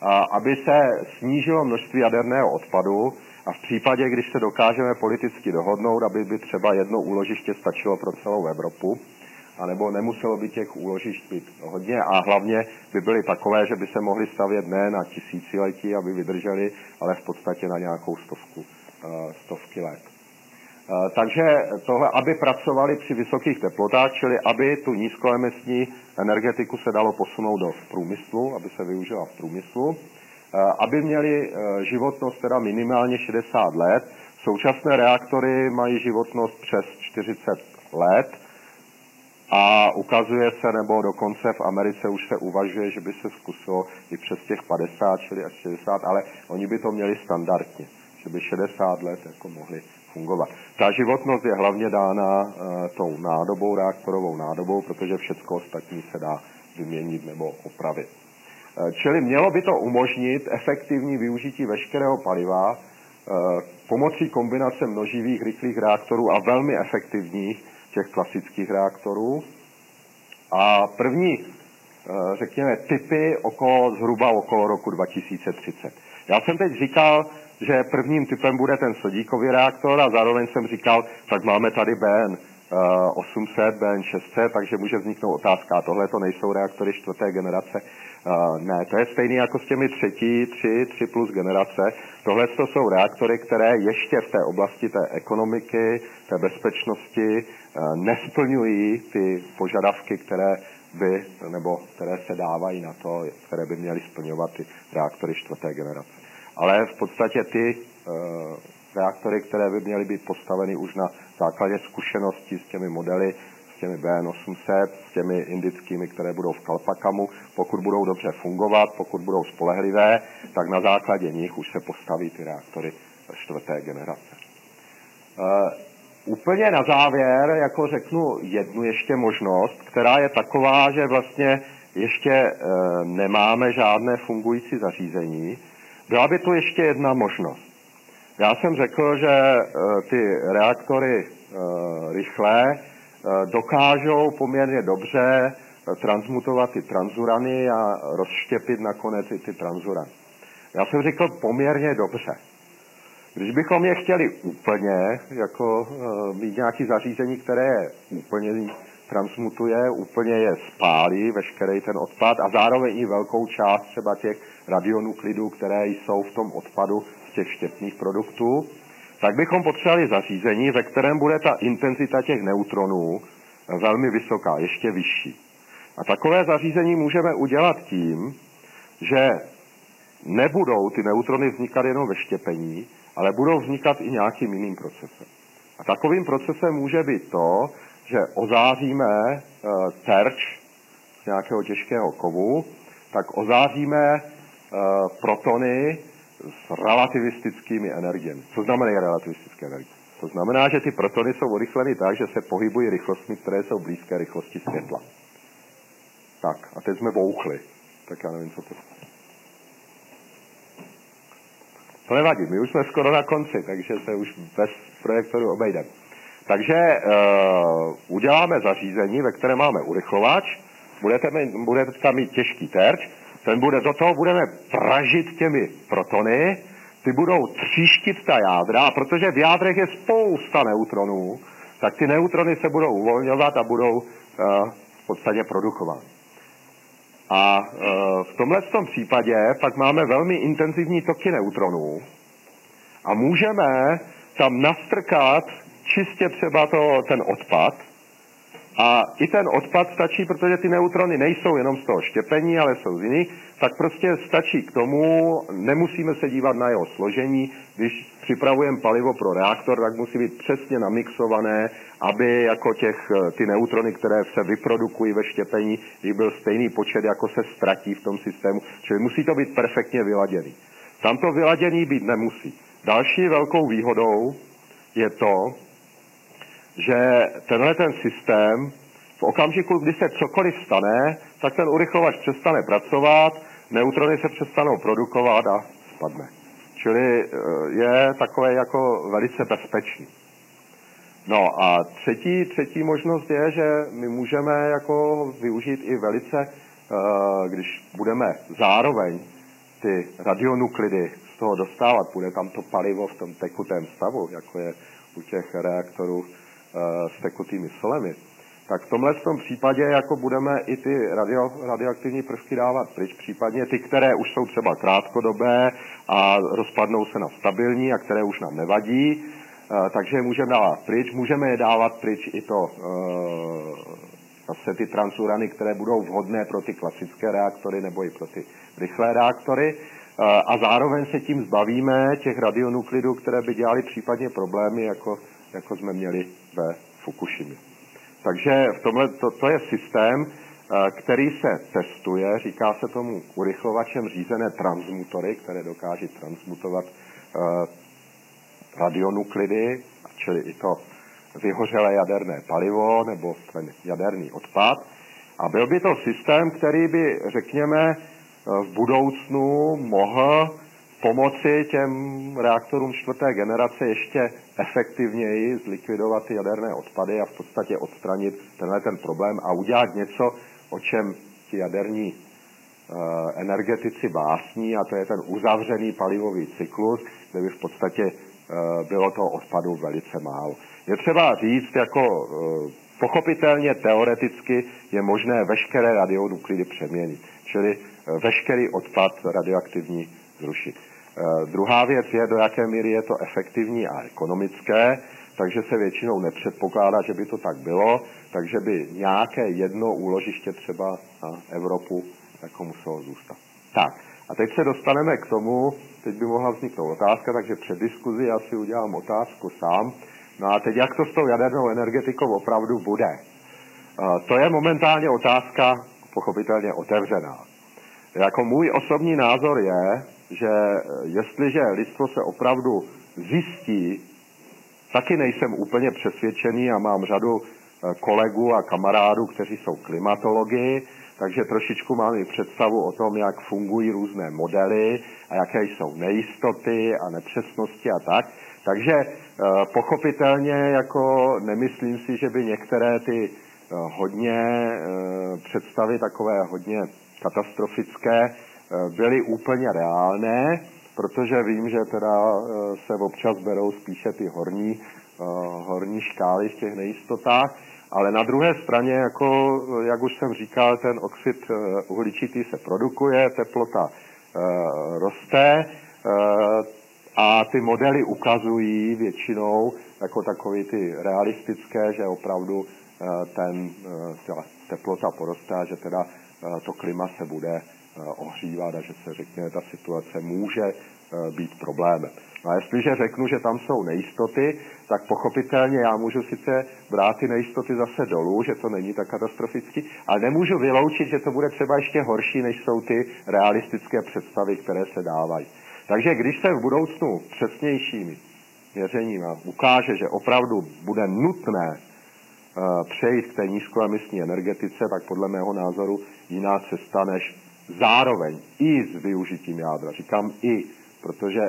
a aby se snížilo množství jaderného odpadu, a v případě, když se dokážeme politicky dohodnout, aby by třeba jedno úložiště stačilo pro celou Evropu, anebo nemuselo by těch úložišť být hodně a hlavně by byly takové, že by se mohly stavět ne na tisíciletí, aby vydrželi, ale v podstatě na nějakou stovku, eh, stovky let. takže tohle, aby pracovali při vysokých teplotách, čili aby tu nízkoemisní energetiku se dalo posunout do průmyslu, aby se využila v průmyslu, aby měli životnost teda minimálně 60 let. Současné reaktory mají životnost přes 40 let, a ukazuje se, nebo dokonce v Americe už se uvažuje, že by se zkusilo i přes těch 50, čili až 60, ale oni by to měli standardně, že by 60 let jako mohli fungovat. Ta životnost je hlavně dána e, tou nádobou, reaktorovou nádobou, protože všechno ostatní se dá vyměnit nebo opravit. Čili mělo by to umožnit efektivní využití veškerého paliva e, pomocí kombinace množivých rychlých reaktorů a velmi efektivních těch klasických reaktorů. A první, eh, řekněme, typy okolo, zhruba okolo roku 2030. Já jsem teď říkal, že prvním typem bude ten sodíkový reaktor a zároveň jsem říkal, tak máme tady BN 800, BN 600, takže může vzniknout otázka, tohle to nejsou reaktory čtvrté generace. Ne, to je stejný jako s těmi třetí, tři, tři plus generace. Tohle to jsou reaktory, které ještě v té oblasti té ekonomiky, té bezpečnosti uh, nesplňují ty požadavky, které by, nebo které se dávají na to, které by měly splňovat ty reaktory čtvrté generace. Ale v podstatě ty uh, reaktory, které by měly být postaveny už na základě zkušeností s těmi modely, s těmi BN800, s těmi indickými, které budou v Kalpakamu. Pokud budou dobře fungovat, pokud budou spolehlivé, tak na základě nich už se postaví ty reaktory čtvrté generace. Uh, úplně na závěr, jako řeknu jednu ještě možnost, která je taková, že vlastně ještě uh, nemáme žádné fungující zařízení. Byla by to ještě jedna možnost. Já jsem řekl, že uh, ty reaktory rychlé Eh, dokážou poměrně dobře eh, transmutovat ty transurany a rozštěpit nakonec i ty transurany. Já jsem řekl poměrně dobře. Když bychom je chtěli úplně, jako uh, mít nějaké zařízení, které je úplně transmutuje, úplně je spálí, veškerý ten odpad a zároveň i velkou část třeba těch radionuklidů, které jsou v tom odpadu z těch štěpných produktů, tak bychom potřebovali zařízení, ve kterém bude ta intenzita těch neutronů velmi vysoká, ještě vyšší. A takové zařízení můžeme udělat tím, že nebudou ty neutrony vznikat jenom ve štěpení, ale budou vznikat i nějakým jiným procesem. A takovým procesem může být to, že ozáříme e, terč z nějakého těžkého kovu, tak ozáříme e, protony s relativistickými energiemi. Co znamená relativistické energie? To znamená, že ty protony jsou urychleny tak, že se pohybují rychlostmi, které jsou blízké rychlosti světla. Tak, a teď jsme bouchli. Tak já nevím, co to To nevadí, my už jsme skoro na konci, takže se už bez projektoru obejdeme. Takže uh, uděláme zařízení, ve které máme urychlovač, budete, mít, budete tam mít těžký terč, ten bude, do toho budeme pražit těmi protony, ty budou tříštit ta jádra, a protože v jádrech je spousta neutronů, tak ty neutrony se budou uvolňovat a budou uh, v podstatě produkovány. A uh, v tomhle tom případě pak máme velmi intenzivní toky neutronů a můžeme tam nastrkat čistě třeba to, ten odpad, a i ten odpad stačí, protože ty neutrony nejsou jenom z toho štěpení, ale jsou z jiných, tak prostě stačí k tomu, nemusíme se dívat na jeho složení, když připravujeme palivo pro reaktor, tak musí být přesně namixované, aby jako těch, ty neutrony, které se vyprodukují ve štěpení, jich byl stejný počet, jako se ztratí v tom systému. Čili musí to být perfektně vyladěný. Tam to vyladění být nemusí. Další velkou výhodou je to, že tenhle ten systém v okamžiku, kdy se cokoliv stane, tak ten urychlovač přestane pracovat, neutrony se přestanou produkovat a spadne. Čili eh, je takové jako velice bezpečný. No a třetí, třetí možnost je, že my můžeme jako využít i velice, eh, když budeme zároveň ty radionuklidy z toho dostávat, bude tam to palivo v tom tekutém stavu, jako je u těch reaktorů s tekutými solemi, tak v tomhle tom případě jako budeme i ty radio, radioaktivní prvky dávat pryč, případně ty, které už jsou třeba krátkodobé a rozpadnou se na stabilní a které už nám nevadí, takže můžeme dávat pryč. Můžeme je dávat pryč i to zase ty transurany, které budou vhodné pro ty klasické reaktory nebo i pro ty rychlé reaktory. A zároveň se tím zbavíme těch radionuklidů, které by dělali případně problémy, jako, jako jsme měli ve Fukushimě. Takže v tomhle, to, to je systém, který se testuje, říká se tomu urychlovačem řízené transmutory, které dokáží transmutovat radionuklidy, čili i to vyhořelé jaderné palivo nebo ten jaderný odpad. A byl by to systém, který by, řekněme, v budoucnu mohl pomoci těm reaktorům čtvrté generace ještě efektivněji zlikvidovat ty jaderné odpady a v podstatě odstranit tenhle ten problém a udělat něco, o čem ti jaderní uh, energetici básní, a to je ten uzavřený palivový cyklus, kde by v podstatě uh, bylo toho odpadu velice málo. Je třeba říct, jako uh, pochopitelně teoreticky je možné veškeré radionuklidy přeměnit, čili veškerý odpad radioaktivní zrušit. Eh, druhá věc je, do jaké míry je to efektivní a ekonomické, takže se většinou nepředpokládá, že by to tak bylo, takže by nějaké jedno úložiště třeba na Evropu jako muselo zůstat. Tak, a teď se dostaneme k tomu, teď by mohla vzniknout otázka, takže před diskuzi já si udělám otázku sám. No a teď jak to s tou jadernou energetikou opravdu bude? Eh, to je momentálně otázka pochopitelně otevřená. Jako můj osobní názor je, že eh, jestliže lidstvo se opravdu zjistí, taky nejsem úplně přesvědčený a mám řadu eh, kolegů a kamarádů, kteří jsou klimatologi, takže trošičku mám i představu o tom, jak fungují různé modely a jaké jsou nejistoty a nepřesnosti a tak. Takže eh, pochopitelně jako nemyslím si, že by některé ty hodně představy takové hodně katastrofické byly úplně reálné, protože vím, že teda eh, se občas berou spíše ty horní, eh, horní škály v těch nejistotách, ale na druhé straně, jako, jak už jsem říkal, ten oxid uhličitý se produkuje, teplota roste a ty modely ukazují většinou jako takový ty realistické, že opravdu ten, ta teplota poroste a že teda to klima se bude Eh, ohřívat a že se řekne, ta situace může eh, být problémem. No a jestliže řeknu, že tam jsou nejistoty, tak pochopitelně já můžu sice brát ty nejistoty zase dolů, že to není tak katastrofický, ale nemůžu vyloučit, že to bude třeba ještě horší, než jsou ty realistické představy, které se dávají. Takže když se v budoucnu přesnějšími měřeními ukáže, že opravdu bude nutné eh, přejít k té nízkoemisní energetice, tak podle mého názoru jiná cesta než zároveň i s využitím jádra. Říkám i, protože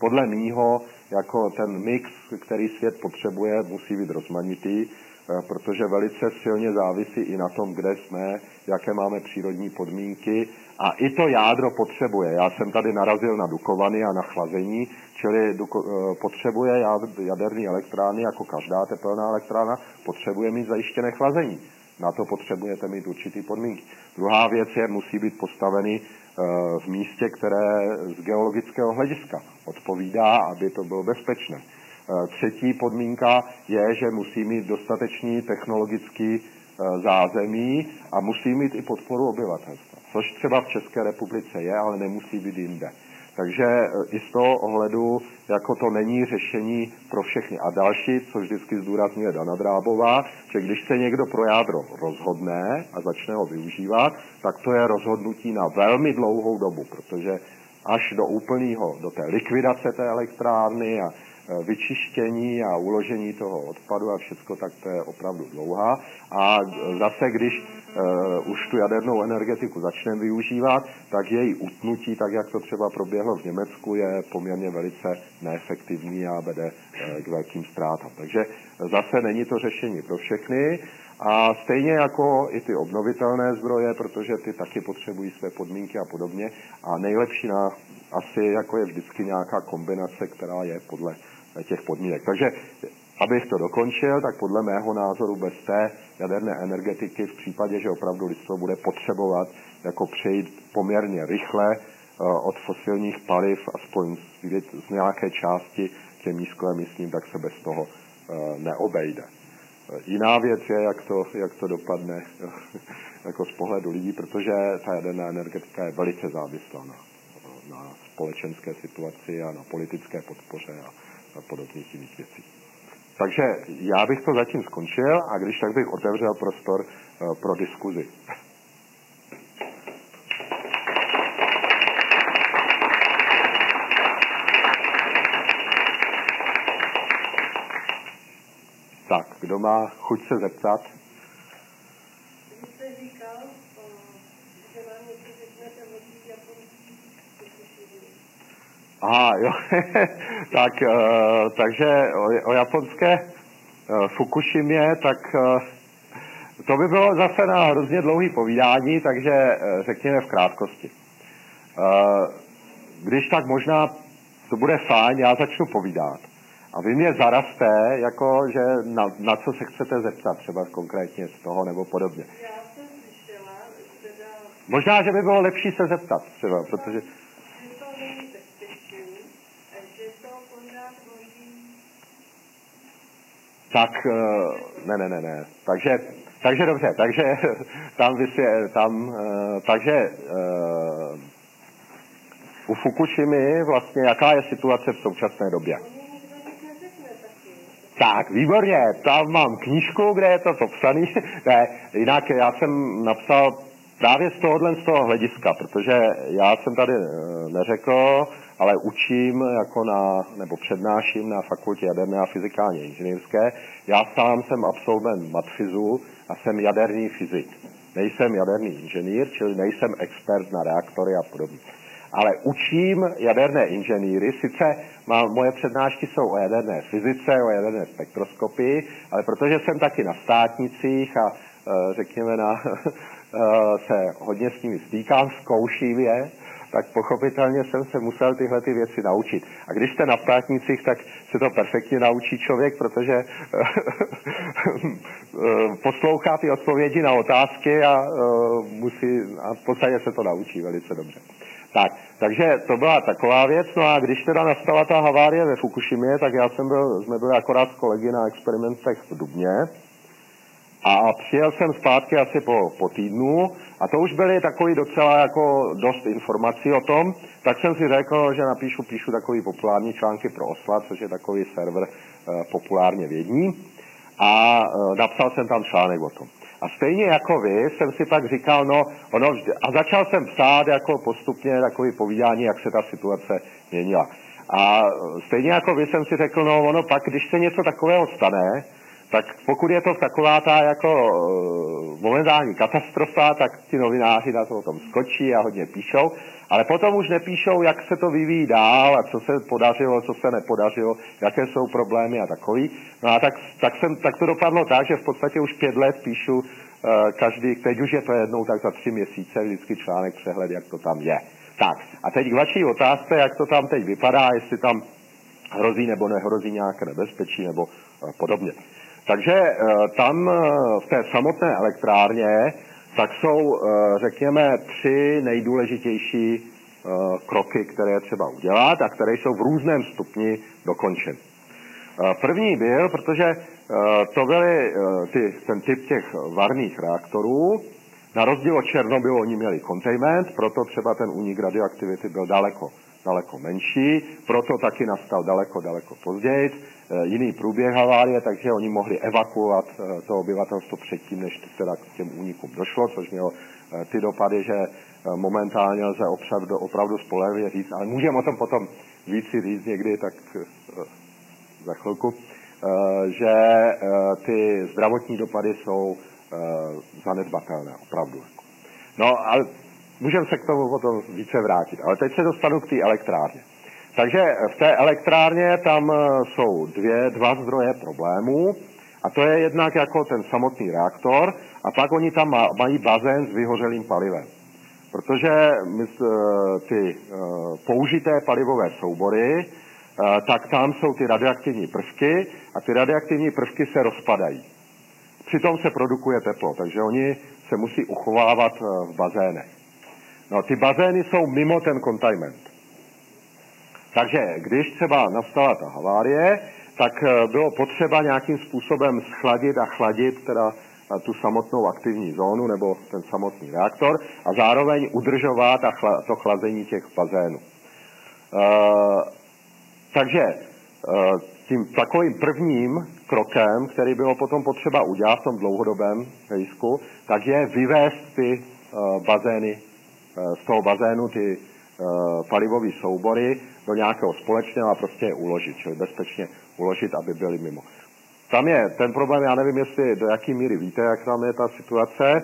podle mýho jako ten mix, který svět potřebuje, musí být rozmanitý, eh, protože velice silně závisí i na tom, kde jsme, jaké máme přírodní podmínky a i to jádro potřebuje. Já jsem tady narazil na Dukovany a na chlazení, čili eh, potřebuje jaderní elektrárny, jako každá teplná elektrárna, potřebuje mít zajištěné chlazení. Na to potřebujete mít určitý podmínky. Druhá věc je, musí být postaveny eh, v místě, které z geologického hlediska odpovídá, aby to bylo bezpečné. Eh, třetí podmínka je, že musí mít dostatečný technologický eh, zázemí a musí mít i podporu obyvatelstva, což třeba v České republice je, ale nemusí být jinde. Takže e, i z toho ohledu, jako to není řešení pro všechny. A další, co vždycky zdůrazňuje Dana Drábová, že když se někdo pro jádro rozhodne a začne ho využívat, tak to je rozhodnutí na velmi dlouhou dobu, protože až do úplného, do té likvidace té elektrárny a vyčištění a uložení toho odpadu a všechno, tak to je opravdu dlouhá. A zase, když uh, už tu jadernou energetiku začneme využívat, tak její utnutí, tak jak to třeba proběhlo v Německu, je poměrně velice neefektivní a vede uh, k velkým ztrátám. Takže zase není to řešení pro všechny. A stejně jako i ty obnovitelné zdroje, protože ty taky potřebují své podmínky a podobně. A nejlepší na, asi jako je vždycky nějaká kombinace, která je podle těch podmínek. Takže Abych to dokončil, tak podle mého názoru bez té jaderné energetiky v případě, že opravdu lidstvo bude potřebovat jako přejít poměrně rychle eh, od fosilních paliv, aspoň z nějaké části těmí sklemístním, tak se bez toho neobejde. Jiná věc je, jak to, jak to dopadne jako z pohledu lidí, protože ta jaderná energetika je velice závislá na, na společenské situaci a na politické podpoře a, a podobných jiných věcí. Takže já bych to zatím skončil a když tak bych otevřel prostor pro diskuzi. Tak, kdo má chuť se zeptat? Aha, jo. tak, uh, takže o, o japonské uh, Fukushimě, tak uh, to by bylo zase na hrozně dlouhý povídání, takže uh, řekněme v krátkosti. Uh, když tak možná to bude fajn, já začnu povídat. A vy mě zaraste, jako, že na, na co se chcete zeptat, třeba konkrétně z toho nebo podobně. Já jsem slyšela, teda... Možná, že by bylo lepší se zeptat třeba, protože... Že to není bezpečný, že to pořád hoří... Tak, eh, ne, ne, ne, ne. Takže, takže dobře, takže tam, vysvě, tam eh, takže uh, u Fukushimy vlastně jaká je situace v současné době? Tak, výborně, tam mám knížku, kde je to popsaný. ne, jinak já jsem napsal právě z tohohle z toho hlediska, protože já jsem tady neřekl, ale učím jako na, nebo přednáším na fakultě jaderné a fyzikálně inženýrské. Já sám jsem absolvent matfizu a jsem jaderný fyzik. Nejsem jaderný inženýr, čili nejsem expert na reaktory a podobně ale učím jaderné inženýry. Sice má, moje přednášky jsou o jaderné fyzice, o jaderné spektroskopii, ale protože jsem taky na státnicích a e, řekněme na, e, se hodně s nimi stýkám, zkouším je, tak pochopitelně jsem se musel tyhle ty věci naučit. A když jste na státnicích, tak se to perfektně naučí člověk, protože e, poslouchá ty odpovědi na otázky a, musí, a v podstatě se to naučí velice dobře. Tak, takže to byla taková věc. No a když teda nastala ta havárie ve Fukushimě, tak já jsem byl, jsme byli akorát kolegy na experimentech v Dubně. A přijel jsem zpátky asi po, po týdnu a to už byly takový docela jako dost informací o tom, tak jsem si řekl, že napíšu, píšu takový populární články pro Osla, což je takový server e, populárně vědní a e, napsal jsem tam článek o tom. A stejně jako vy jsem si pak říkal, no, ono vždy, a začal jsem psát jako postupně takový povídání, jak se ta situace měnila. A stejně jako vy jsem si řekl, no ono pak, když se něco takového stane, tak pokud je to taková ta jako uh, momentální katastrofa, tak ti novináři na to o tom skočí a hodně píšou, ale potom už nepíšou, jak se to vyvíjí dál a co se podařilo, co se nepodařilo, jaké jsou problémy a takový. No a tak, tak, jsem, tak to dopadlo tak, že v podstatě už pět let píšu uh, každý, teď už je to jednou tak za tři měsíce, vždycky článek přehled, jak to tam je. Tak, a teď k vaší otázce, jak to tam teď vypadá, jestli tam hrozí nebo nehrozí nějaké nebezpečí nebo uh, podobně. Takže eh, tam eh, v té samotné elektrárně tak jsou, eh, řekněme, tři nejdůležitější kroky, které třeba udělat a které jsou v různém stupni dokončeny. První byl, protože to byly ty, ten typ těch varných reaktorů, na rozdíl od Černobylu oni měli containment, proto třeba ten únik radioaktivity byl daleko, daleko menší, proto taky nastal daleko, daleko později. Eh, jiný průběh havárie, takže oni mohli evakuovat eh, to obyvatelstvo předtím, než teda k těm únikům došlo, což mělo eh, ty dopady, že momentálně lze opravdu, opravdu spolehlivě říct, ale můžeme o tom potom víc si říct někdy, tak za chvilku, že ty zdravotní dopady jsou zanedbatelné, opravdu. No, ale můžeme se k tomu potom více vrátit. Ale teď se dostanu k té elektrárně. Takže v té elektrárně tam eh, jsou dvě, dva zdroje problémů. A to je jednak jako ten samotný reaktor a pak oni tam mají bazén s vyhořelým palivem. Protože eh, ty eh, použité palivové soubory, tak tam jsou ty radioaktivní prvky a ty radioaktivní prvky se rozpadají. Přitom se produkuje teplo, takže oni se musí uchovávat v bazénech. No, ty bazény jsou mimo ten containment. Takže když třeba nastala ta havárie, tak bylo potřeba nějakým způsobem schladit a chladit teda tu samotnou aktivní zónu nebo ten samotný reaktor a zároveň udržovat a chla, to chlazení těch bazénů. E, takže e, tím takovým prvním krokem, který bylo potom potřeba udělat v tom dlouhodobém hejsku, tak je vyvést ty e, bazény, e, z toho bazénu ty palivové soubory do nějakého společného a prostě je uložit, čili bezpečně uložit, aby byly mimo. Tam je ten problém, já nevím, jestli do jaký míry víte, jak tam je ta situace.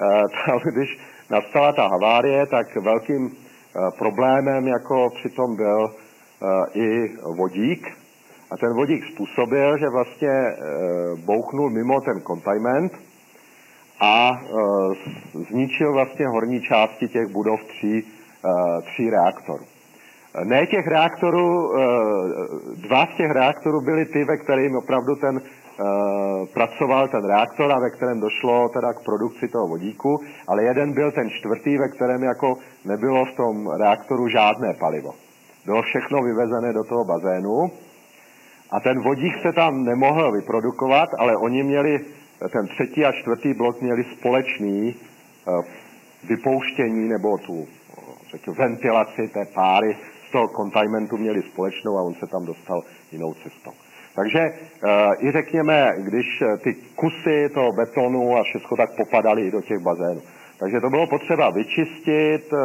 Eh, tam, když nastala ta havárie, tak velkým eh, problémem jako přitom byl eh, i vodík. A ten vodík způsobil, že vlastně bouchnul mimo ten containment a zničil vlastně horní části těch budov tří, tří reaktorů. Ne těch reaktorů, eh, dva z těch reaktorů byly ty, ve kterým opravdu ten eh, pracoval ten reaktor a ve kterém došlo teda k produkci toho vodíku, ale jeden byl ten čtvrtý, ve kterém jako nebylo v tom reaktoru žádné palivo. Bylo všechno vyvezené do toho bazénu a ten vodík se tam nemohl vyprodukovat, ale oni měli, ten třetí a čtvrtý blok měli společný eh, vypouštění nebo tu řekl, ventilaci té páry z toho containmentu měli společnou a on se tam dostal jinou cestou. Takže e, i řekněme, když eh, ty kusy toho betonu a všechno tak popadaly do těch bazénů. Takže to bylo potřeba vyčistit, e,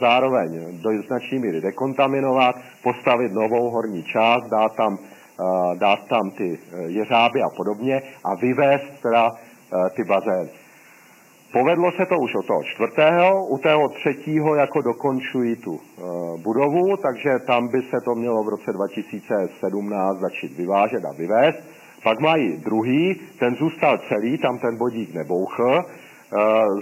zároveň do značné míry dekontaminovat, postavit novou horní část, dát tam, dát tam ty jeřáby a podobně a vyvést teda ty bazény. Povedlo se to už od toho čtvrtého, u toho třetího jako dokončují tu e, budovu, takže tam by se to mělo v roce 2017 začít vyvážet a vyvést. Pak mají druhý, ten zůstal celý, tam ten bodík nebouchl. E,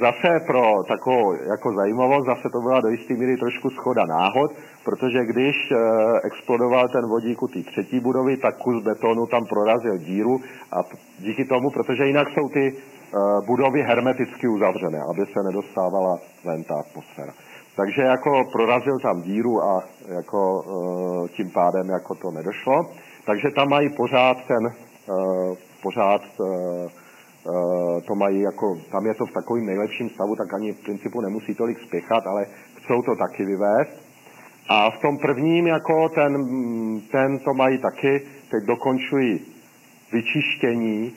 zase pro takovou jako zajímavost, zase to byla do jisté míry trošku schoda náhod, protože když e, explodoval ten vodík u té třetí budovy, tak kus betonu tam prorazil díru a díky tomu, protože jinak jsou ty Eh, budovy hermeticky uzavřené, aby se nedostávala ven ta atmosféra. Takže jako prorazil tam díru a jako eh, tím pádem jako to nedošlo. Takže tam mají pořád ten, eh, pořád to mají jako, tam je to v takovém nejlepším stavu, tak ani v principu nemusí tolik spěchat, ale chcou to taky vyvést. A v tom prvním jako ten, ten to mají taky, teď dokončují vyčištění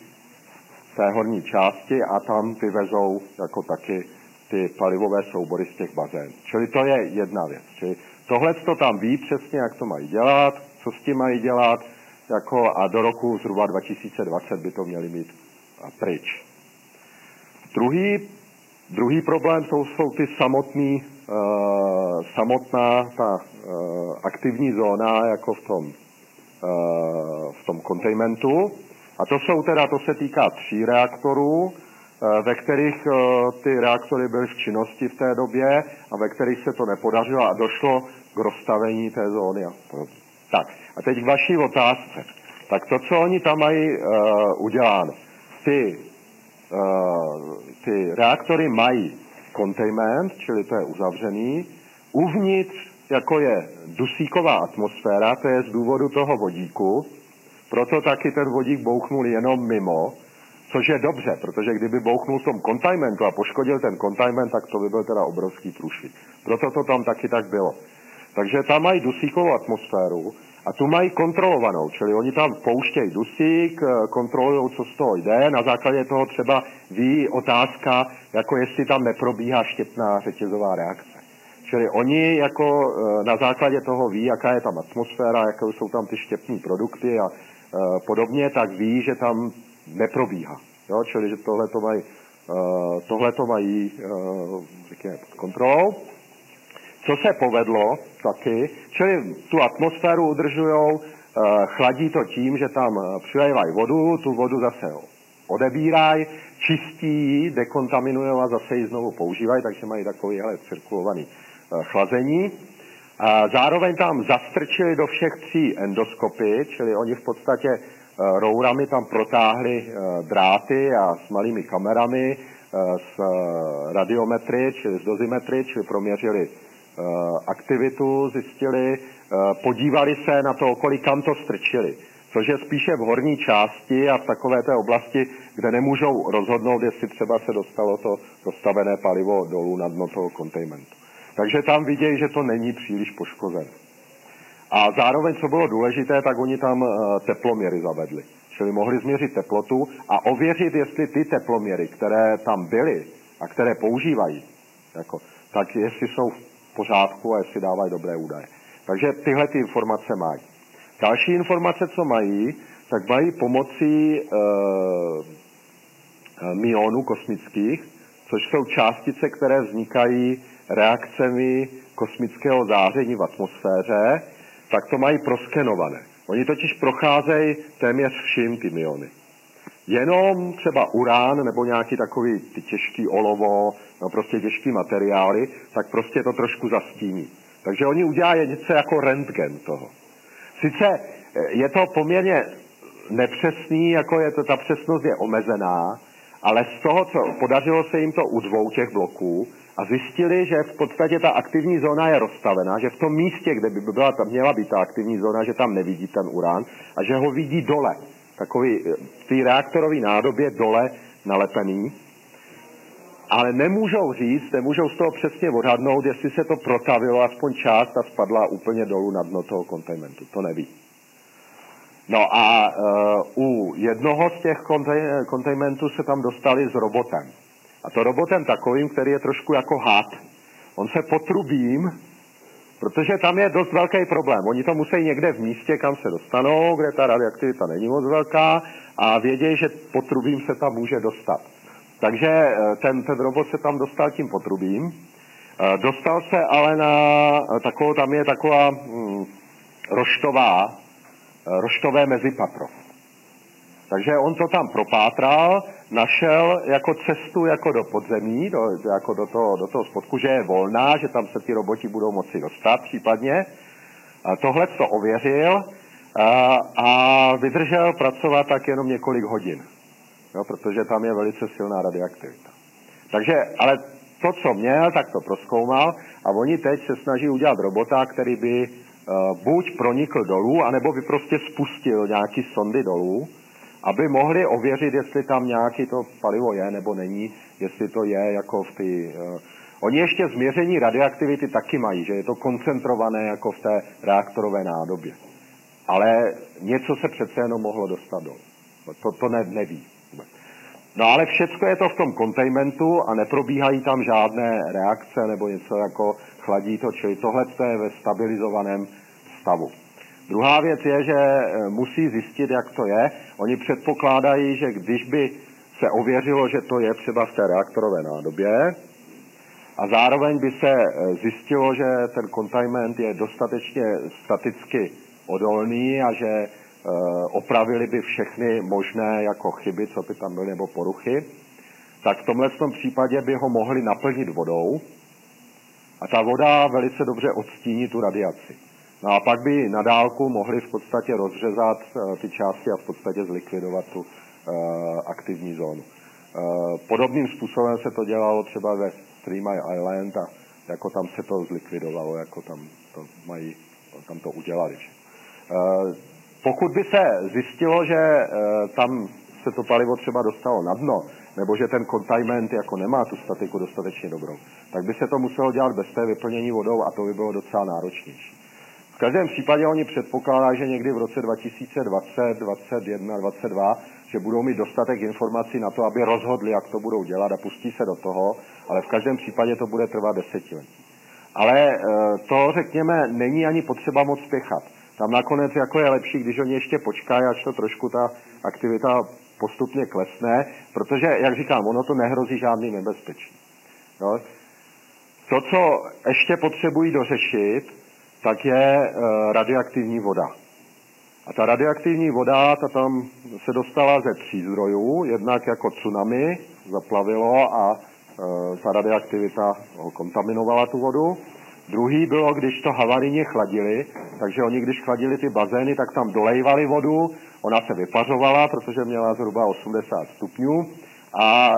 té horní části a tam vyvezou jako taky ty palivové soubory z těch bazén. Čili to je jedna věc. Čili tohle to tam ví přesně, jak to mají dělat, co s tím mají dělat, jako a do roku zhruba 2020 by to měli mít pryč. Druhý, druhý problém jsou, jsou ty samotný, uh, samotná ta uh, aktivní zóna jako v tom, uh, v tom containmentu, a to jsou teda, to se týká tří reaktorů, eh, ve kterých eh, ty reaktory byly v činnosti v té době a ve kterých se to nepodařilo a došlo k rozstavení té zóny. Tak, a teď k vaší otázce. Tak to, co oni tam mají uh, uděláno, ty, uh, ty reaktory mají containment, čili to je uzavřený, uvnitř, jako je dusíková atmosféra, to je z důvodu toho vodíku, proto taky ten vodík bouchnul jenom mimo, což je dobře, protože kdyby bouchnul v tom containmentu a poškodil ten containment, tak to by byl teda obrovský průšvih. Proto to tam taky tak bylo. Takže tam mají dusíkovou atmosféru a tu mají kontrolovanou, čili oni tam pouštějí dusík, eh, kontrolují, co z toho jde, na základě toho třeba ví otázka, jako jestli tam neprobíhá štěpná řetězová reakce. Čili oni jako eh, na základě toho ví, jaká je tam atmosféra, jaké jsou tam ty štěpní produkty a podobně, tak ví, že tam neprobíhá. Jo? Čili, že tohle to mají, eh, tohle to mají eh, řekněme, pod kontrolou. Co se povedlo taky, čili tu atmosféru udržují, chladí to tím, že tam přilévají vodu, tu vodu zase odebírají, čistí ji, dekontaminují a zase ji znovu používají, takže mají takovýhle cirkulovaný chlazení. A zároveň tam zastrčili do všech tří endoskopy, čili oni v podstatě e, rourami tam protáhli e, dráty a s malými kamerami, e, s radiometry, čili s dozimetry, čili proměřili aktivitu, zjistili, podívali se na to, kolik kam to strčili což je spíše v horní části a v takové té oblasti, kde nemůžou rozhodnout, jestli třeba se dostalo to dostavené palivo dolů na dno toho kontejmentu. Takže tam vidějí, že to není příliš poškozené. A zároveň, co bylo důležité, tak oni tam eh, teploměry zavedli. Čili mohli změřit teplotu a ověřit, jestli ty teploměry, které tam byly a které používají, jako, tak jestli jsou v pořádku a jestli dávají dobré údaje. Takže tyhle ty informace mají. Další informace, co mají, tak mají pomocí e, myonů kosmických, což jsou částice, které vznikají reakcemi kosmického záření v atmosféře, tak to mají proskenované. Oni totiž procházejí téměř vším ty myony. Jenom třeba urán nebo nějaký takový ty těžký olovo, no prostě těžký materiály, tak prostě to trošku zastíní. Takže oni udělají něco jako rentgen toho. Sice eh, je to poměrně nepřesný, jako je to, ta přesnost je omezená, ale z toho, co podařilo se jim to u dvou těch bloků, a zjistili, že v podstatě ta aktivní zóna je rozstavená, že v tom místě, kde by byla, tam měla být ta aktivní zóna, že tam nevidí ten urán a že ho vidí dole, takový eh, v té reaktorové nádobě dole nalepený ale nemůžou říct, nemůžou z toho přesně odhadnout, jestli se to protavilo aspoň část a spadla úplně dolů na dno toho kontejmentu. To neví. No a uh, u jednoho z těch kontejmentů se tam dostali s robotem. A to robotem takovým, který je trošku jako had. On se potrubím, protože tam je dost velký problém. Oni to musí někde v místě, kam se dostanou, kde ta radioaktivita není moc velká a vědějí, že potrubím se tam může dostat. Takže eh, ten, ten robot se tam dostal tím potrubím. Eh, dostal se ale na eh, takovou, tam je taková hm, roštová, roštové mezipatro. Takže on to tam propátral, našel jako cestu jako do podzemí, do, jako do toho, do toho spodku, že je volná, že tam se ty roboti budou moci dostat případně. A tohle to ověřil a, a vydržel pracovat tak jenom několik hodin jo, protože tam je velice silná radioaktivita. Takže, ale to, co měl, tak to proskoumal a oni teď se snaží udělat robota, který by uh, buď pronikl dolů, anebo by prostě spustil nějaký sondy dolů, aby mohli ověřit, jestli tam nějaký to palivo je nebo není, jestli to je jako v ty... Uh, oni ještě změření radioaktivity taky mají, že je to koncentrované jako v té reaktorové nádobě. Ale něco se přece jenom mohlo dostat dolů. To, to ne, neví. No ale všecko je to v tom kontajmentu a neprobíhají tam žádné reakce nebo něco jako chladí to, čili tohle je ve stabilizovaném stavu. Druhá věc je, že e, musí zjistit, jak to je. Oni předpokládají, že když by se ověřilo, že to je třeba v té reaktorové nádobě, a zároveň by se e, zjistilo, že ten containment je dostatečně staticky odolný a že Eh, opravili by všechny možné jako chyby, co by tam byly, nebo poruchy, tak v tomhle tom případě by ho mohli naplnit vodou a ta voda velice dobře odstíní tu radiaci. No a pak by na dálku mohli v podstatě rozřezat eh, ty části a v podstatě zlikvidovat tu uh, aktivní zónu. Uh, podobným způsobem se to dělalo třeba ve Three Mile Island a jako tam se to zlikvidovalo, jako tam to mají, tam to udělali. Pokud by se zjistilo, že tam se to palivo třeba dostalo na dno, nebo že ten containment jako nemá tu statiku dostatečně dobrou, tak by se to muselo dělat bez té vyplnění vodou a to by bylo docela náročnější. Každém případě oni předpokládají, že někdy v roce 2020, 2021, 2022, že budou mít dostatek informací na to, aby rozhodli, jak to budou dělat a pustí se do toho, ale v každém případě to bude trvat desetiletí. Ale e, to, řekněme, není ani potřeba moc spěchat. Tam nakonec jako je lepší, když oni ještě počkají, až to trošku ta aktivita postupně klesne, protože, jak říkám, ono to nehrozí žádný nebezpečí. No. To, co ještě potřebují dořešit, tak je e, radioaktivní voda. A ta radioaktivní voda, ta tam se dostala ze tří zdrojů, jednak jako tsunami zaplavilo a e, ta radioaktivita kontaminovala tu vodu. Druhý bylo, když to havarijně chladili, takže oni, když chladili ty bazény, tak tam dolejvali vodu, ona se vypařovala, protože měla zhruba 80 stupňů a e,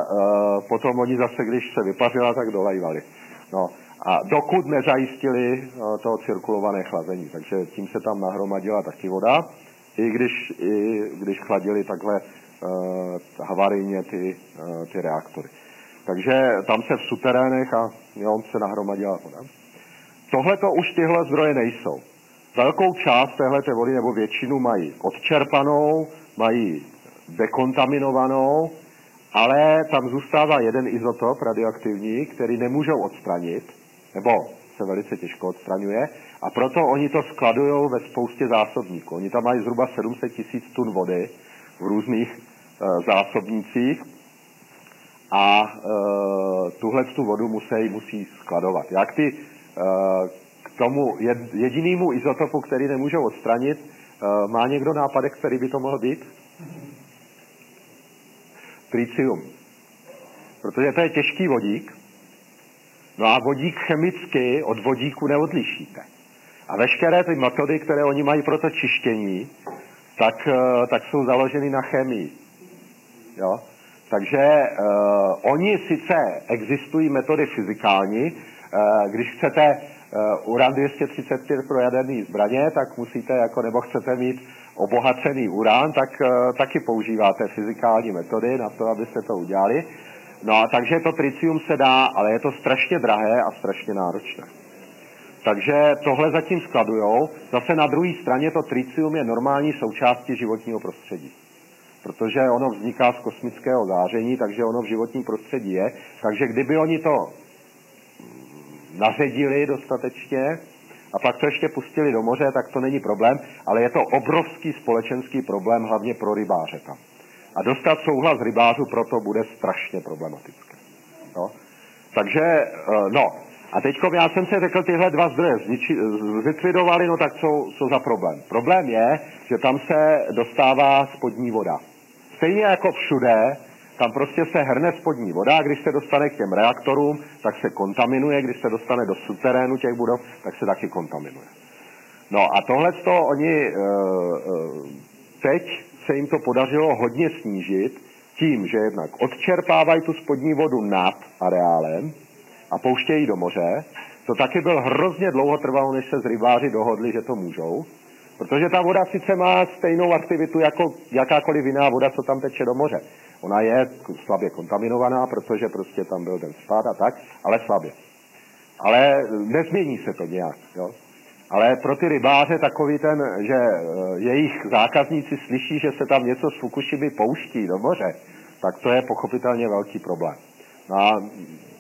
potom oni zase, když se vypařila, tak dolejvali. No. A dokud nezajistili to cirkulované chlazení, takže tím se tam nahromadila taky voda, i když, i když chladili takhle uh, havarijně ty, uh, ty reaktory. Takže tam se v suterénech a jo, se nahromadila voda. Tohle to už tyhle zdroje nejsou. Velkou část téhle vody nebo většinu mají odčerpanou, mají dekontaminovanou, ale tam zůstává jeden izotop radioaktivní, který nemůžou odstranit, nebo se velice těžko odstraňuje, a proto oni to skladují ve spoustě zásobníků. Oni tam mají zhruba 700 tisíc tun vody v různých e, zásobnících a e, tuhle tu vodu musí, musí skladovat. Jak ty e, k tomu jedinému izotopu, který nemůžou odstranit, e, má někdo nápadek, který by to mohl být? Tritium. Protože to je těžký vodík, no a vodík chemicky od vodíku neodlišíte. A veškeré ty metody, které oni mají pro to čištění, tak, tak jsou založeny na chemii. Jo? Takže uh, oni sice existují metody fyzikální, uh, když chcete uh, uran 235 pro jaderný zbraně, tak musíte, jako, nebo chcete mít obohacený uran, tak uh, taky používáte fyzikální metody na to, abyste to udělali. No a takže to tricium se dá, ale je to strašně drahé a strašně náročné. Takže tohle zatím skladujou. Zase na druhé straně to tricium je normální součástí životního prostředí protože ono vzniká z kosmického záření, takže ono v životním prostředí je. Takže kdyby oni to naředili dostatečně a pak to ještě pustili do moře, tak to není problém, ale je to obrovský společenský problém, hlavně pro rybáře tam. A dostat souhlas rybářů proto bude strašně problematické. No. Takže, eh, no, a teď já jsem si řekl, tyhle dva zdroje zlikvidovali, no tak co, co za problém? Problém je, že tam se dostává spodní voda. Stejně jako všude, tam prostě se hrne spodní voda a když se dostane k těm reaktorům, tak se kontaminuje, když se dostane do suterénu těch budov, tak se taky kontaminuje. No a tohle to oni e, e, teď se jim to podařilo hodně snížit tím, že jednak odčerpávají tu spodní vodu nad areálem a pouštějí do moře. To taky byl hrozně dlouho trvalo, než se z rybáři dohodli, že to můžou. Protože ta voda sice má stejnou aktivitu jako jakákoliv jiná voda, co tam teče do moře. Ona je slabě kontaminovaná, protože prostě tam byl ten spád a tak, ale slabě. Ale nezmění se to nějak. Jo? Ale pro ty rybáře takový ten, že eh, jejich zákazníci slyší, že se tam něco z Fukushimy pouští do moře, tak to je pochopitelně velký problém. No a,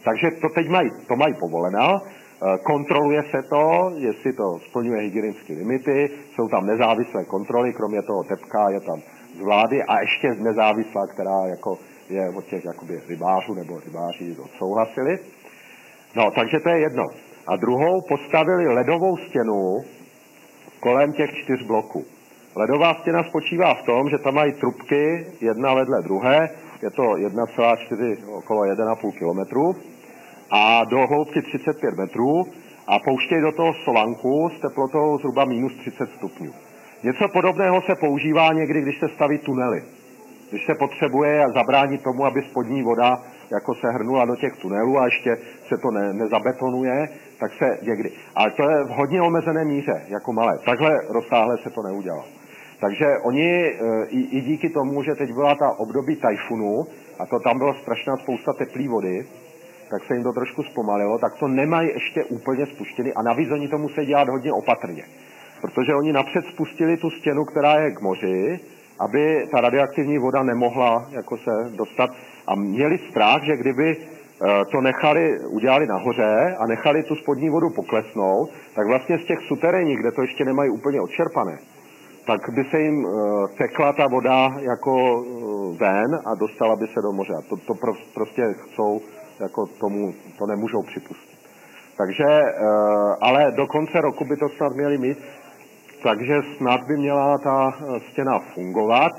takže to teď mají, to mají povoleno, Eh, kontroluje se to, jestli to splňuje hygienické limity, jsou tam nezávislé kontroly, kromě toho tepka je tam z vlády a ještě nezávislá, která jako je od těch jakoby rybářů nebo rybáři odsouhlasili. No, takže to je jedno. A druhou postavili ledovou stěnu kolem těch čtyř bloků. Ledová stěna spočívá v tom, že tam mají trubky jedna vedle druhé, je to 1,4 okolo 1,5 kilometru a do hloubky 35 metrů a pouštějí do toho solanku s teplotou zhruba minus 30 stupňů. Něco podobného se používá někdy, když se staví tunely. Když se potřebuje zabránit tomu, aby spodní voda jako se hrnula do těch tunelů a ještě se to ne, nezabetonuje, tak se někdy. Ale to je v hodně omezené míře, jako malé. Takhle rozsáhle se to neudělalo. Takže oni e, i, i díky tomu, že teď byla ta období tajfunu, a to tam bylo strašná spousta teplé vody, tak se jim to trošku zpomalilo, tak to nemají ještě úplně spuštěny a navíc oni to musí dělat hodně opatrně. Protože oni napřed spustili tu stěnu, která je k moři, aby ta radioaktivní voda nemohla jako se dostat a měli strach, že kdyby eh, to nechali, udělali nahoře a nechali tu spodní vodu poklesnout, tak vlastně z těch suterénní, kde to ještě nemají úplně odčerpané, tak by se jim uh, tekla ta voda jako uh, ven a dostala by se do moře. To, to prostě chcou jako tomu to nemůžou připustit. Takže, eh, ale do konce roku by to snad měli mít, takže snad by měla ta eh, stěna fungovat.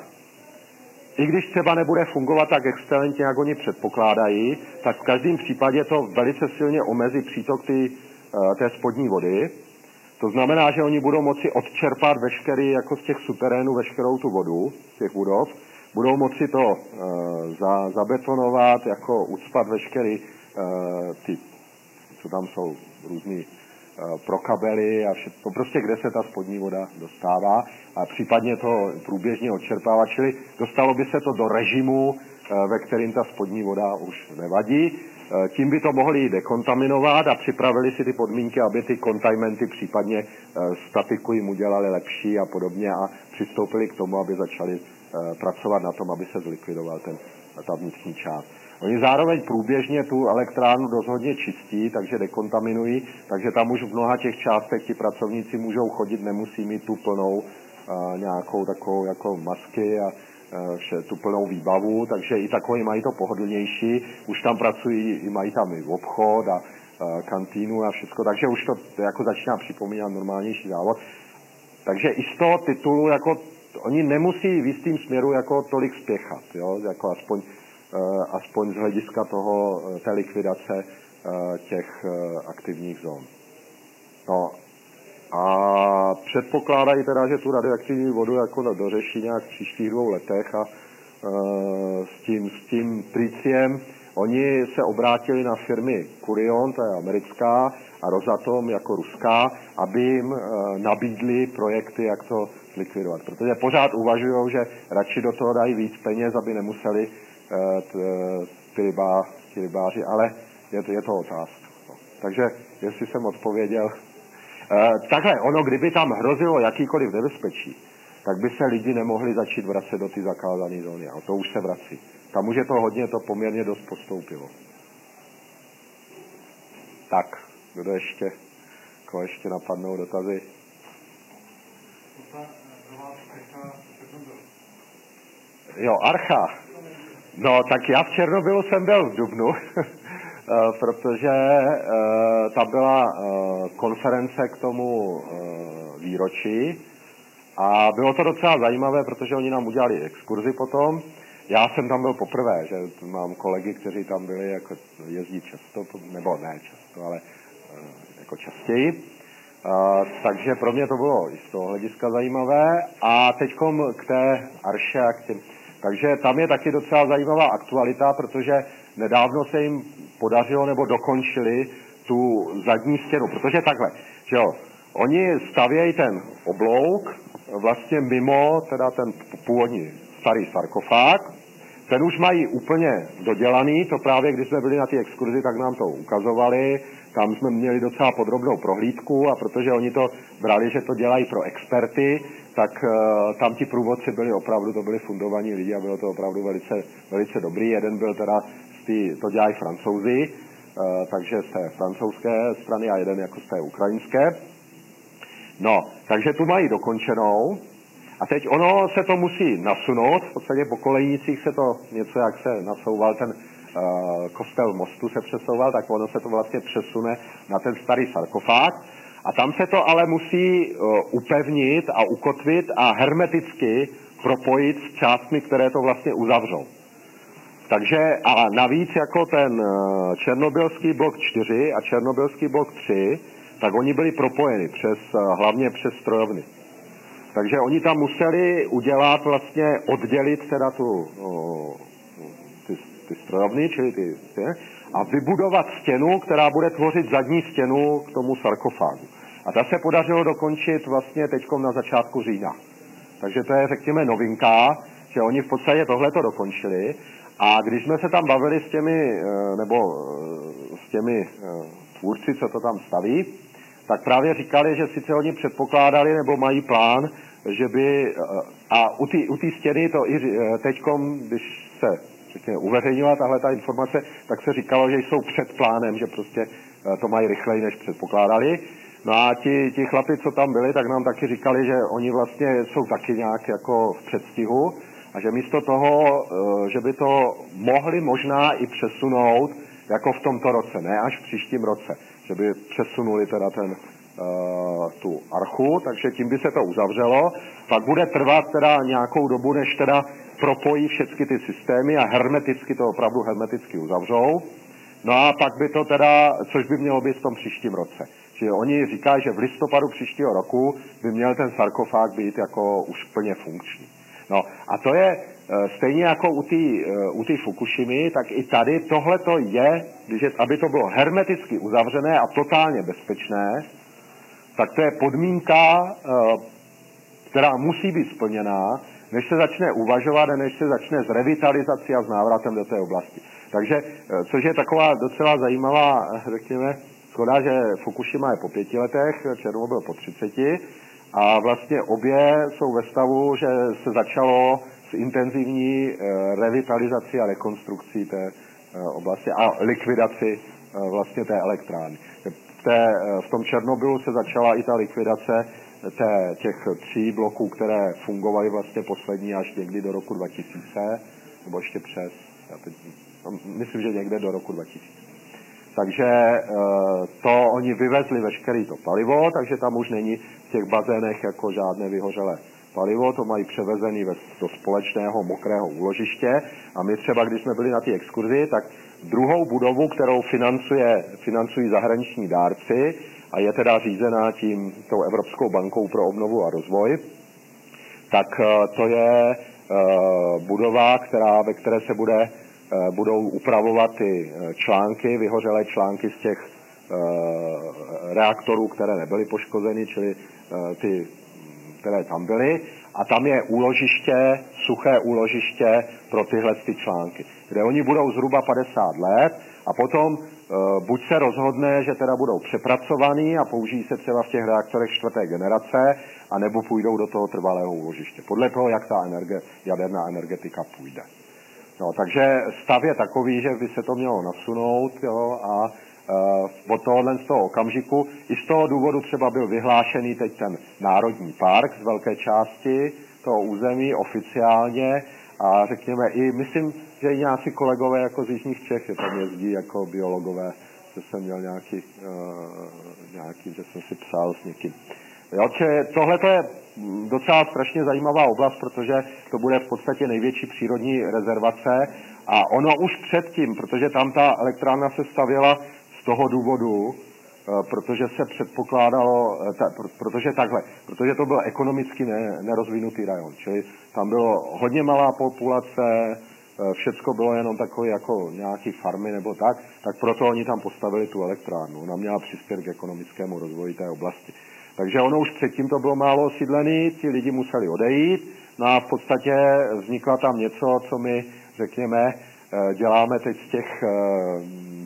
I když třeba nebude fungovat tak excelentně, jak oni předpokládají, tak v každém případě to velice silně omezí přítok ty, eh, té spodní vody. To znamená, že oni budou moci odčerpat veškerý, jako z těch suterénů, veškerou tu vodu, z těch budov, budou moci to uh, za, zabetonovat, jako ucpat veškerý uh, ty co tam jsou různý pro kabely a všechno, prostě kde se ta spodní voda dostává a případně to průběžně odčerpává, čili dostalo by se to do režimu, ve kterým ta spodní voda už nevadí. Tím by to mohli dekontaminovat a připravili si ty podmínky, aby ty kontajmenty případně statiku jim udělali lepší a podobně a přistoupili k tomu, aby začali pracovat na tom, aby se zlikvidoval ten, ta vnitřní část. Oni zároveň průběžně tu elektrárnu dost hodně čistí, takže dekontaminují, takže tam už v mnoha těch částech ti pracovníci můžou chodit, nemusí mít tu plnou uh, nějakou takovou jako masky a uh, vše, tu plnou výbavu, takže i takový mají to pohodlnější, už tam pracují, mají tam i obchod a uh, kantýnu a všechno, takže už to jako začíná připomínat normálnější závod. Takže i z toho titulu jako oni nemusí v jistým směru jako tolik spěchat, jo? jako aspoň Eh, aspoň z hlediska toho, eh, té likvidace eh, těch aktivních zón. No a předpokládají teda, že tu radioaktivní vodu jako dořeší nějak v příštích dvou letech a s tím, s tím triciem Oni se obrátili na firmy Curion, to je americká, a Rosatom jako ruská, aby jim nabídli projekty, jak to zlikvidovat. Protože pořád uvažují, že radši do toho dají víc peněz, aby nemuseli Eh, ty, rybá, ty rybáři, ale je to, je to otázka. No. Takže jestli jsem odpověděl. Eh, takhle, ono, kdyby tam hrozilo jakýkoliv nebezpečí, tak by se lidi nemohli začít vracet do ty zakázané zóny. A to už se vrací. Tam už je to hodně, to poměrně dost postoupilo. Tak, kdo ještě, koho ještě napadnou dotazy? Jo, Archa. No, tak já v Černobylu jsem byl v Dubnu, eh, protože eh, tam byla eh, konference k tomu výročí a bylo to docela zajímavé, protože oni nám udělali exkurzi potom. Já jsem tam byl poprvé, že mám kolegy, kteří tam byli, jako jezdí často, nebo ne často, ale jako častěji. Uh, takže pro mě to bylo i z toho hlediska zajímavé. A teď k té Arše a k těm, takže tam je taky docela zajímavá aktualita, protože nedávno se jim podařilo nebo dokončili tu zadní stěnu, protože takhle, že jo, oni stavějí ten oblouk vlastně mimo teda ten původní starý sarkofág, ten už mají úplně dodělaný, to právě když jsme byli na té exkurzi, tak nám to ukazovali, tam jsme měli docela podrobnou prohlídku a protože oni to brali, že to dělají pro experty, tak uh, tam ti průvodci byli opravdu, to byli fundovaní lidi a bylo to opravdu velice, velice dobrý. Jeden byl teda, z tý, to dělají francouzi, uh, takže z té francouzské strany a jeden jako z té ukrajinské. No, takže tu mají dokončenou a teď ono se to musí nasunout, v podstatě po kolejnicích se to něco, jak se nasouval ten uh, kostel mostu se přesouval, tak ono se to vlastně přesune na ten starý sarkofág a tam se to ale musí uh, upevnit a ukotvit a hermeticky propojit s částmi, které to vlastně uzavřou. Takže a navíc jako ten uh, černobylský blok 4 a černobylský blok 3, tak oni byli propojeni přes, uh, hlavně přes strojovny. Takže oni tam museli udělat vlastně, oddělit teda tu, ty, ty strojovny, čili ty, ty, a vybudovat stěnu, která bude tvořit zadní stěnu k tomu sarkofágu. A ta se podařilo dokončit vlastně teď na začátku října. Takže to je, řekněme, novinka, že oni v podstatě tohle to dokončili. A když jsme se tam bavili s těmi, eh, nebo eh, s těmi eh, tvůrci, co to tam staví, tak právě říkali, že sice oni předpokládali nebo mají plán, že by, a u té stěny to i teďkom, když se řekněme, uveřejnila tahle ta informace, tak se říkalo, že jsou před plánem, že prostě to mají rychleji, než předpokládali. No a ti, ti chlapi, co tam byli, tak nám taky říkali, že oni vlastně jsou taky nějak jako v předstihu a že místo toho, eh, že by to mohli možná i přesunout jako v tomto roce, ne až v příštím roce, že by přesunuli teda ten, uh, tu archu, takže tím by se to uzavřelo. Pak bude trvat teda nějakou dobu, než teda propojí všechny ty systémy a hermeticky to opravdu hermeticky uzavřou. No a pak by to teda, což by mělo být v tom příštím roce. Čili oni říkají, že v listopadu příštího roku by měl ten sarkofág být jako už plně funkční. No a to je, stejně jako u té u tý Fukushimy, tak i tady tohle to je, když je, aby to bylo hermeticky uzavřené a totálně bezpečné, tak to je podmínka, která musí být splněná, než se začne uvažovat a než se začne s revitalizací a s návratem do té oblasti. Takže, což je taková docela zajímavá, řekněme, Škoda, že Fukushima je po pěti letech, Černobyl po třiceti a vlastně obě jsou ve stavu, že se začalo s intenzivní eh, revitalizací a rekonstrukcí té eh, oblasti a likvidaci eh, vlastně té elektrárny. V, v tom Černobylu se začala i ta likvidace té, těch tří bloků, které fungovaly vlastně poslední až někdy do roku 2000, nebo ještě přes, já teď, no, myslím, že někde do roku 2000. Takže eh, to oni vyvezli veškeré to palivo, takže tam už není v těch bazénech jako žádné vyhořelé palivo, to mají převezený do společného mokrého úložiště. A my třeba, když jsme byli na té exkurzi, tak druhou budovu, kterou financuje, financují zahraniční dárci a je teda řízená tím tou Evropskou bankou pro obnovu a rozvoj, tak eh, to je eh, budova, která, ve které se bude budou upravovat ty eh, články, vyhořelé články z těch eh, reaktorů, které nebyly poškozeny, čili ty, které tam byly. A tam je úložiště, suché úložiště pro tyhle ty články, kde oni budou zhruba 50 let a potom buď se rozhodne, že teda budou přepracovaný a použijí se třeba v těch reaktorech čtvrté generace, anebo půjdou do toho trvalého úložiště. Podle toho, jak ta energe, jaderná energetika půjde. No, takže stav je takový, že by se to mělo nasunout jo, a uh, od tohohle z toho okamžiku, i z toho důvodu třeba byl vyhlášený teď ten národní park z velké části toho území oficiálně a řekněme i, myslím, že i nějací kolegové jako z Jižních Čech, že tam jezdí jako biologové, že jsem měl nějaký, uh, nějaký že jsem si psal s někým. Jo, tohle je docela strašně zajímavá oblast, protože to bude v podstatě největší přírodní rezervace a ono už předtím, protože tam ta elektrárna se stavěla z toho důvodu, eh, protože se předpokládalo, eh, protože takhle, protože to byl ekonomicky ne, nerozvinutý rajon, čili tam bylo hodně malá populace, eh, všecko bylo jenom takové jako nějaký farmy nebo tak, tak proto oni tam postavili tu elektrárnu. Ona měla přispět k ekonomickému rozvoji té oblasti. Takže ono už předtím to bylo málo osídlený, ti lidi museli odejít, no a v podstatě vznikla tam něco, co my, řekněme, eh, děláme teď z těch eh,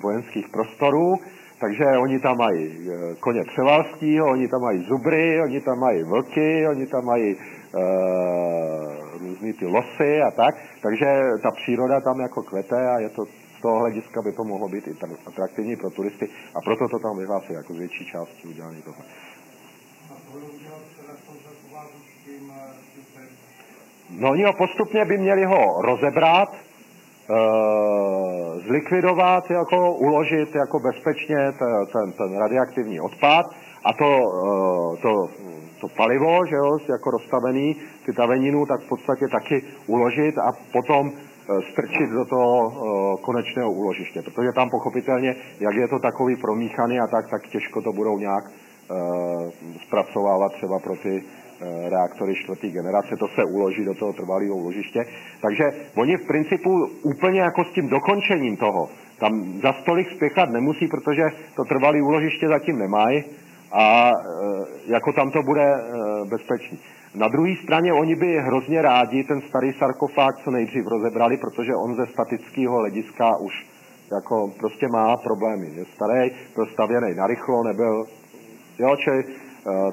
vojenských prostorů, takže oni tam mají eh, koně převalského, oni tam mají zubry, oni tam mají vlky, oni tam mají různý ty losy a tak, takže ta příroda tam jako kvete a je to z toho hlediska by to mohlo být i atraktivní pro turisty a proto to tam vyhlásí jako z větší části udělané tohle. No oni ho postupně by měli ho rozebrat, e, zlikvidovat, jako uložit jako bezpečně ten, ten radioaktivní odpad a to, e, to, to palivo, že jo, jako rozstavený, ty taveninu, tak v podstatě taky uložit a potom e, strčit do toho konečného úložiště. Protože tam pochopitelně, jak je to takový promíchaný a tak, tak těžko to budou nějak zpracovávat třeba pro ty Eh, reaktory čtvrtý generace, to se uloží do toho trvalého úložiště. Takže oni v principu úplně jako s tím dokončením toho, tam za stolik spěchat nemusí, protože to trvalé úložiště zatím nemají a eh, jako tam to bude eh, bezpečný. Na druhé straně oni by hrozně rádi ten starý sarkofág co nejdřív rozebrali, protože on ze statického hlediska už jako prostě má problémy. Je starý, byl stavěný narychlo, nebyl, jo, čili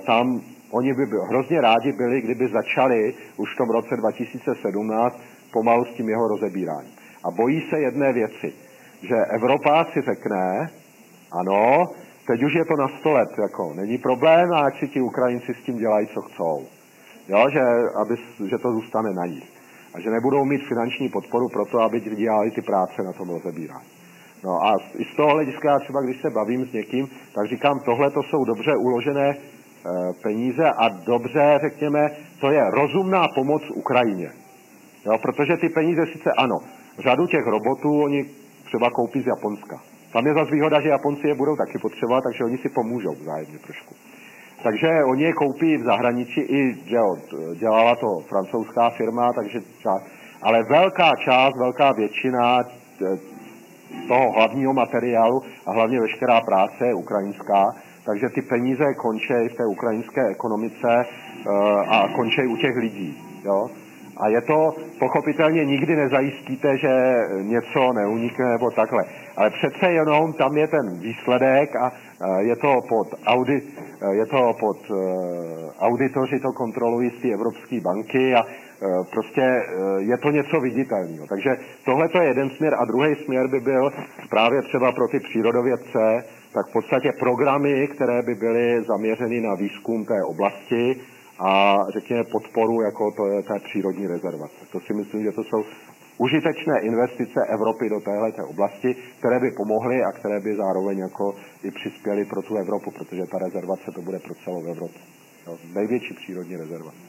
tam Oni by byl, hrozně rádi byli, kdyby začali už v tom roce 2017 pomalu s tím jeho rozebíráním. A bojí se jedné věci, že Evropa si řekne, ano, teď už je to na sto let, jako není problém a ať si ti Ukrajinci s tím dělají, co chcou. Jo, že, aby, že to zůstane na nich. A že nebudou mít finanční podporu pro to, aby dělali ty práce na tom rozebírání. No a i z toho hlediska, třeba když se bavím s někým, tak říkám, tohle to jsou dobře uložené peníze a dobře, řekněme, to je rozumná pomoc Ukrajině. Jo, protože ty peníze sice ano, řadu těch robotů oni třeba koupí z Japonska. Tam je zase výhoda, že Japonci je budou taky potřebovat, takže oni si pomůžou vzájemně trošku. Takže oni je koupí v zahraničí, i že jo, dělala to francouzská firma, takže třeba, ale velká část, velká většina toho hlavního materiálu a hlavně veškerá práce je ukrajinská, takže ty peníze končí v té ukrajinské ekonomice a končí u těch lidí. Jo? A je to, pochopitelně nikdy nezajistíte, že něco neunikne nebo takhle. Ale přece jenom tam je ten výsledek a je to pod, audit, je to pod auditoři, to kontrolují z té Evropské banky a prostě je to něco viditelného. Takže tohle je jeden směr a druhý směr by byl právě třeba pro ty přírodovědce, tak v podstatě programy, které by byly zaměřeny na výzkum té oblasti, a řekněme podporu jako to je té přírodní rezervace. To si myslím, že to jsou užitečné investice Evropy do téhle oblasti, které by pomohly a které by zároveň jako i přispěly pro tu Evropu, protože ta rezervace to bude pro celou Evropu. Jo, největší přírodní rezervace.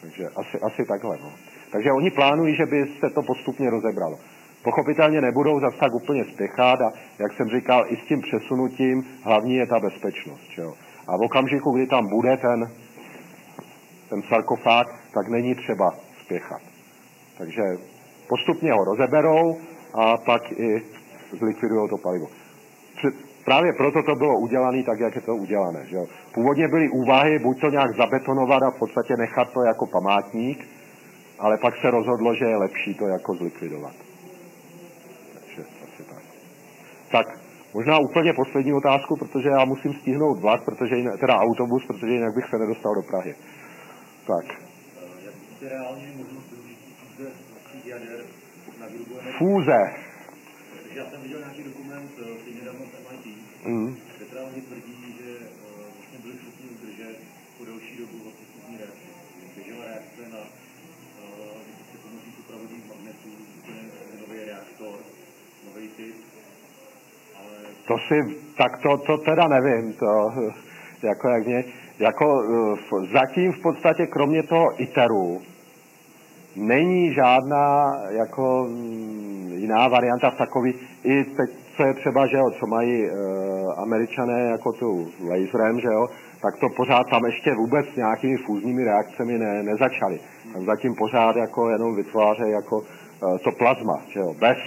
Takže asi, asi takhle. No. Takže oni plánují, že by se to postupně rozebralo. Pochopitelně nebudou zase tak úplně spěchat a jak jsem říkal, i s tím přesunutím hlavní je ta bezpečnost. Jo. A v okamžiku, kdy tam bude ten ten sarkofág, tak není třeba spěchat. Takže postupně ho rozeberou a pak i zlikvidují to palivo. Právě proto to bylo udělané tak, jak je to udělané. Že Původně byly úvahy buď to nějak zabetonovat a v podstatě nechat to jako památník, ale pak se rozhodlo, že je lepší to jako zlikvidovat. Takže asi tak. Tak, možná úplně poslední otázku, protože já musím stihnout vlak, protože jinak, teda autobus, protože jinak bych se nedostal do Prahy. Tak. Fúze já jsem viděl nějaký dokument teď nedávno z MIT, mm. kde teda oni tvrdí, že vlastně byli schopni udržet po delší dobu vlastně fúzní reakci. Běžela reakce na vlastně pomocí supravodních magnetů, úplně nový reaktor, nový typ, ale... To si, tak to, to teda nevím, to, jako jak mě, jako zatím v podstatě kromě toho ITERu není žádná jako mm, jiná varianta v takový, i teď, co je třeba, že jo, co mají e, američané jako tu laserem, že jo, tak to pořád tam ještě vůbec nějakými fúzními reakcemi ne, nezačaly. Tam zatím pořád jako jenom vytvářejí jako e, to plazma, že jo, bez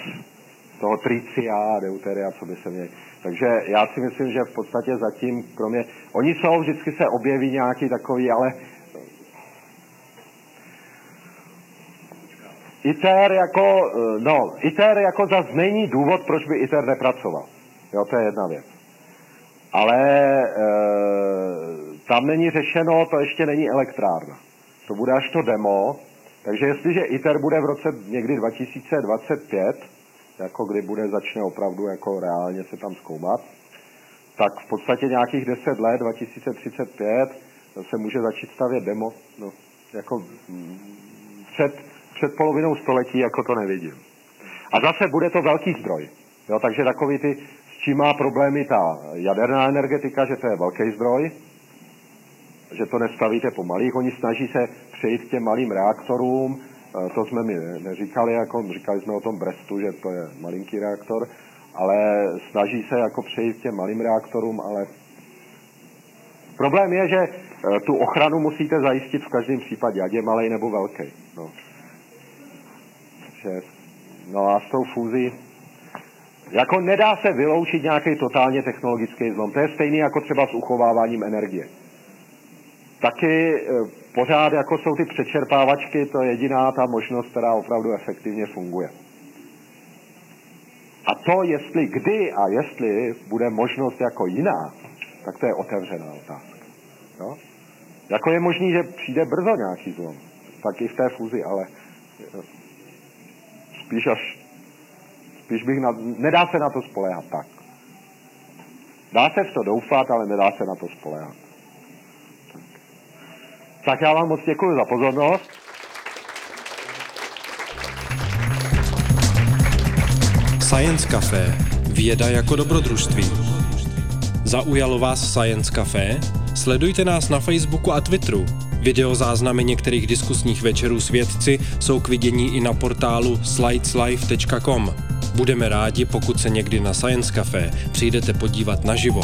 toho tricia, deuteria, co by se měli. Takže já si myslím, že v podstatě zatím, kromě... Oni jsou, vždycky se objeví nějaký takový, ale ITER jako, no, ITER jako zase není důvod, proč by ITER nepracoval. Jo, to je jedna věc. Ale e, tam není řešeno, to ještě není elektrárna. To bude až to demo. Takže jestliže ITER bude v roce někdy 2025, jako kdy bude začne opravdu jako reálně se tam zkoumat, tak v podstatě nějakých 10 let, 2035, se může začít stavět demo, no, jako před, před polovinou století, jako to nevidím. A zase bude to velký zdroj. Jo, takže takový ty, s čím má problémy ta jaderná energetika, že to je velký zdroj, že to nestavíte po malých. Oni snaží se přejít k těm malým reaktorům, to jsme mi neříkali, jako říkali jsme o tom Brestu, že to je malinký reaktor, ale snaží se jako přejít těm malým reaktorům, ale problém je, že e, tu ochranu musíte zajistit v každém případě, ať je malý nebo velký. No. No a s tou fúzí, jako nedá se vyloučit nějaký totálně technologický zlom. To je stejný jako třeba s uchováváním energie. Taky e, pořád jako jsou ty přečerpávačky, to je jediná ta možnost, která opravdu efektivně funguje. A to, jestli kdy a jestli bude možnost jako jiná, tak to je otevřená otázka. Jo? Jako je možný, že přijde brzo nějaký zlom, tak i v té fuzi, ale spíš až, spíš bych na, nedá se na to spolehat tak. Dá se v to doufat, ale nedá se na to spolehat. Tak já vám moc děkuji za pozornost. Science Café. Věda jako dobrodružství. Zaujalo vás Science Café? Sledujte nás na Facebooku a Twitteru. Videozáznamy některých diskusních večerů s vědci jsou k vidění i na portálu slideslife.com. Budeme rádi, pokud se někdy na Science Café přijdete podívat naživo.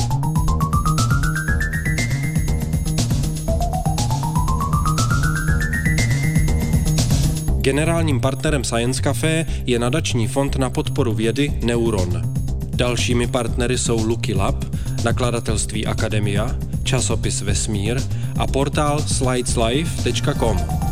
Generálním partnerem Science Café je nadační fond na podporu vědy Neuron. Dalšími partnery jsou Lucky Lab, nakladatelství Akademia, časopis Vesmír a portál slideslife.com.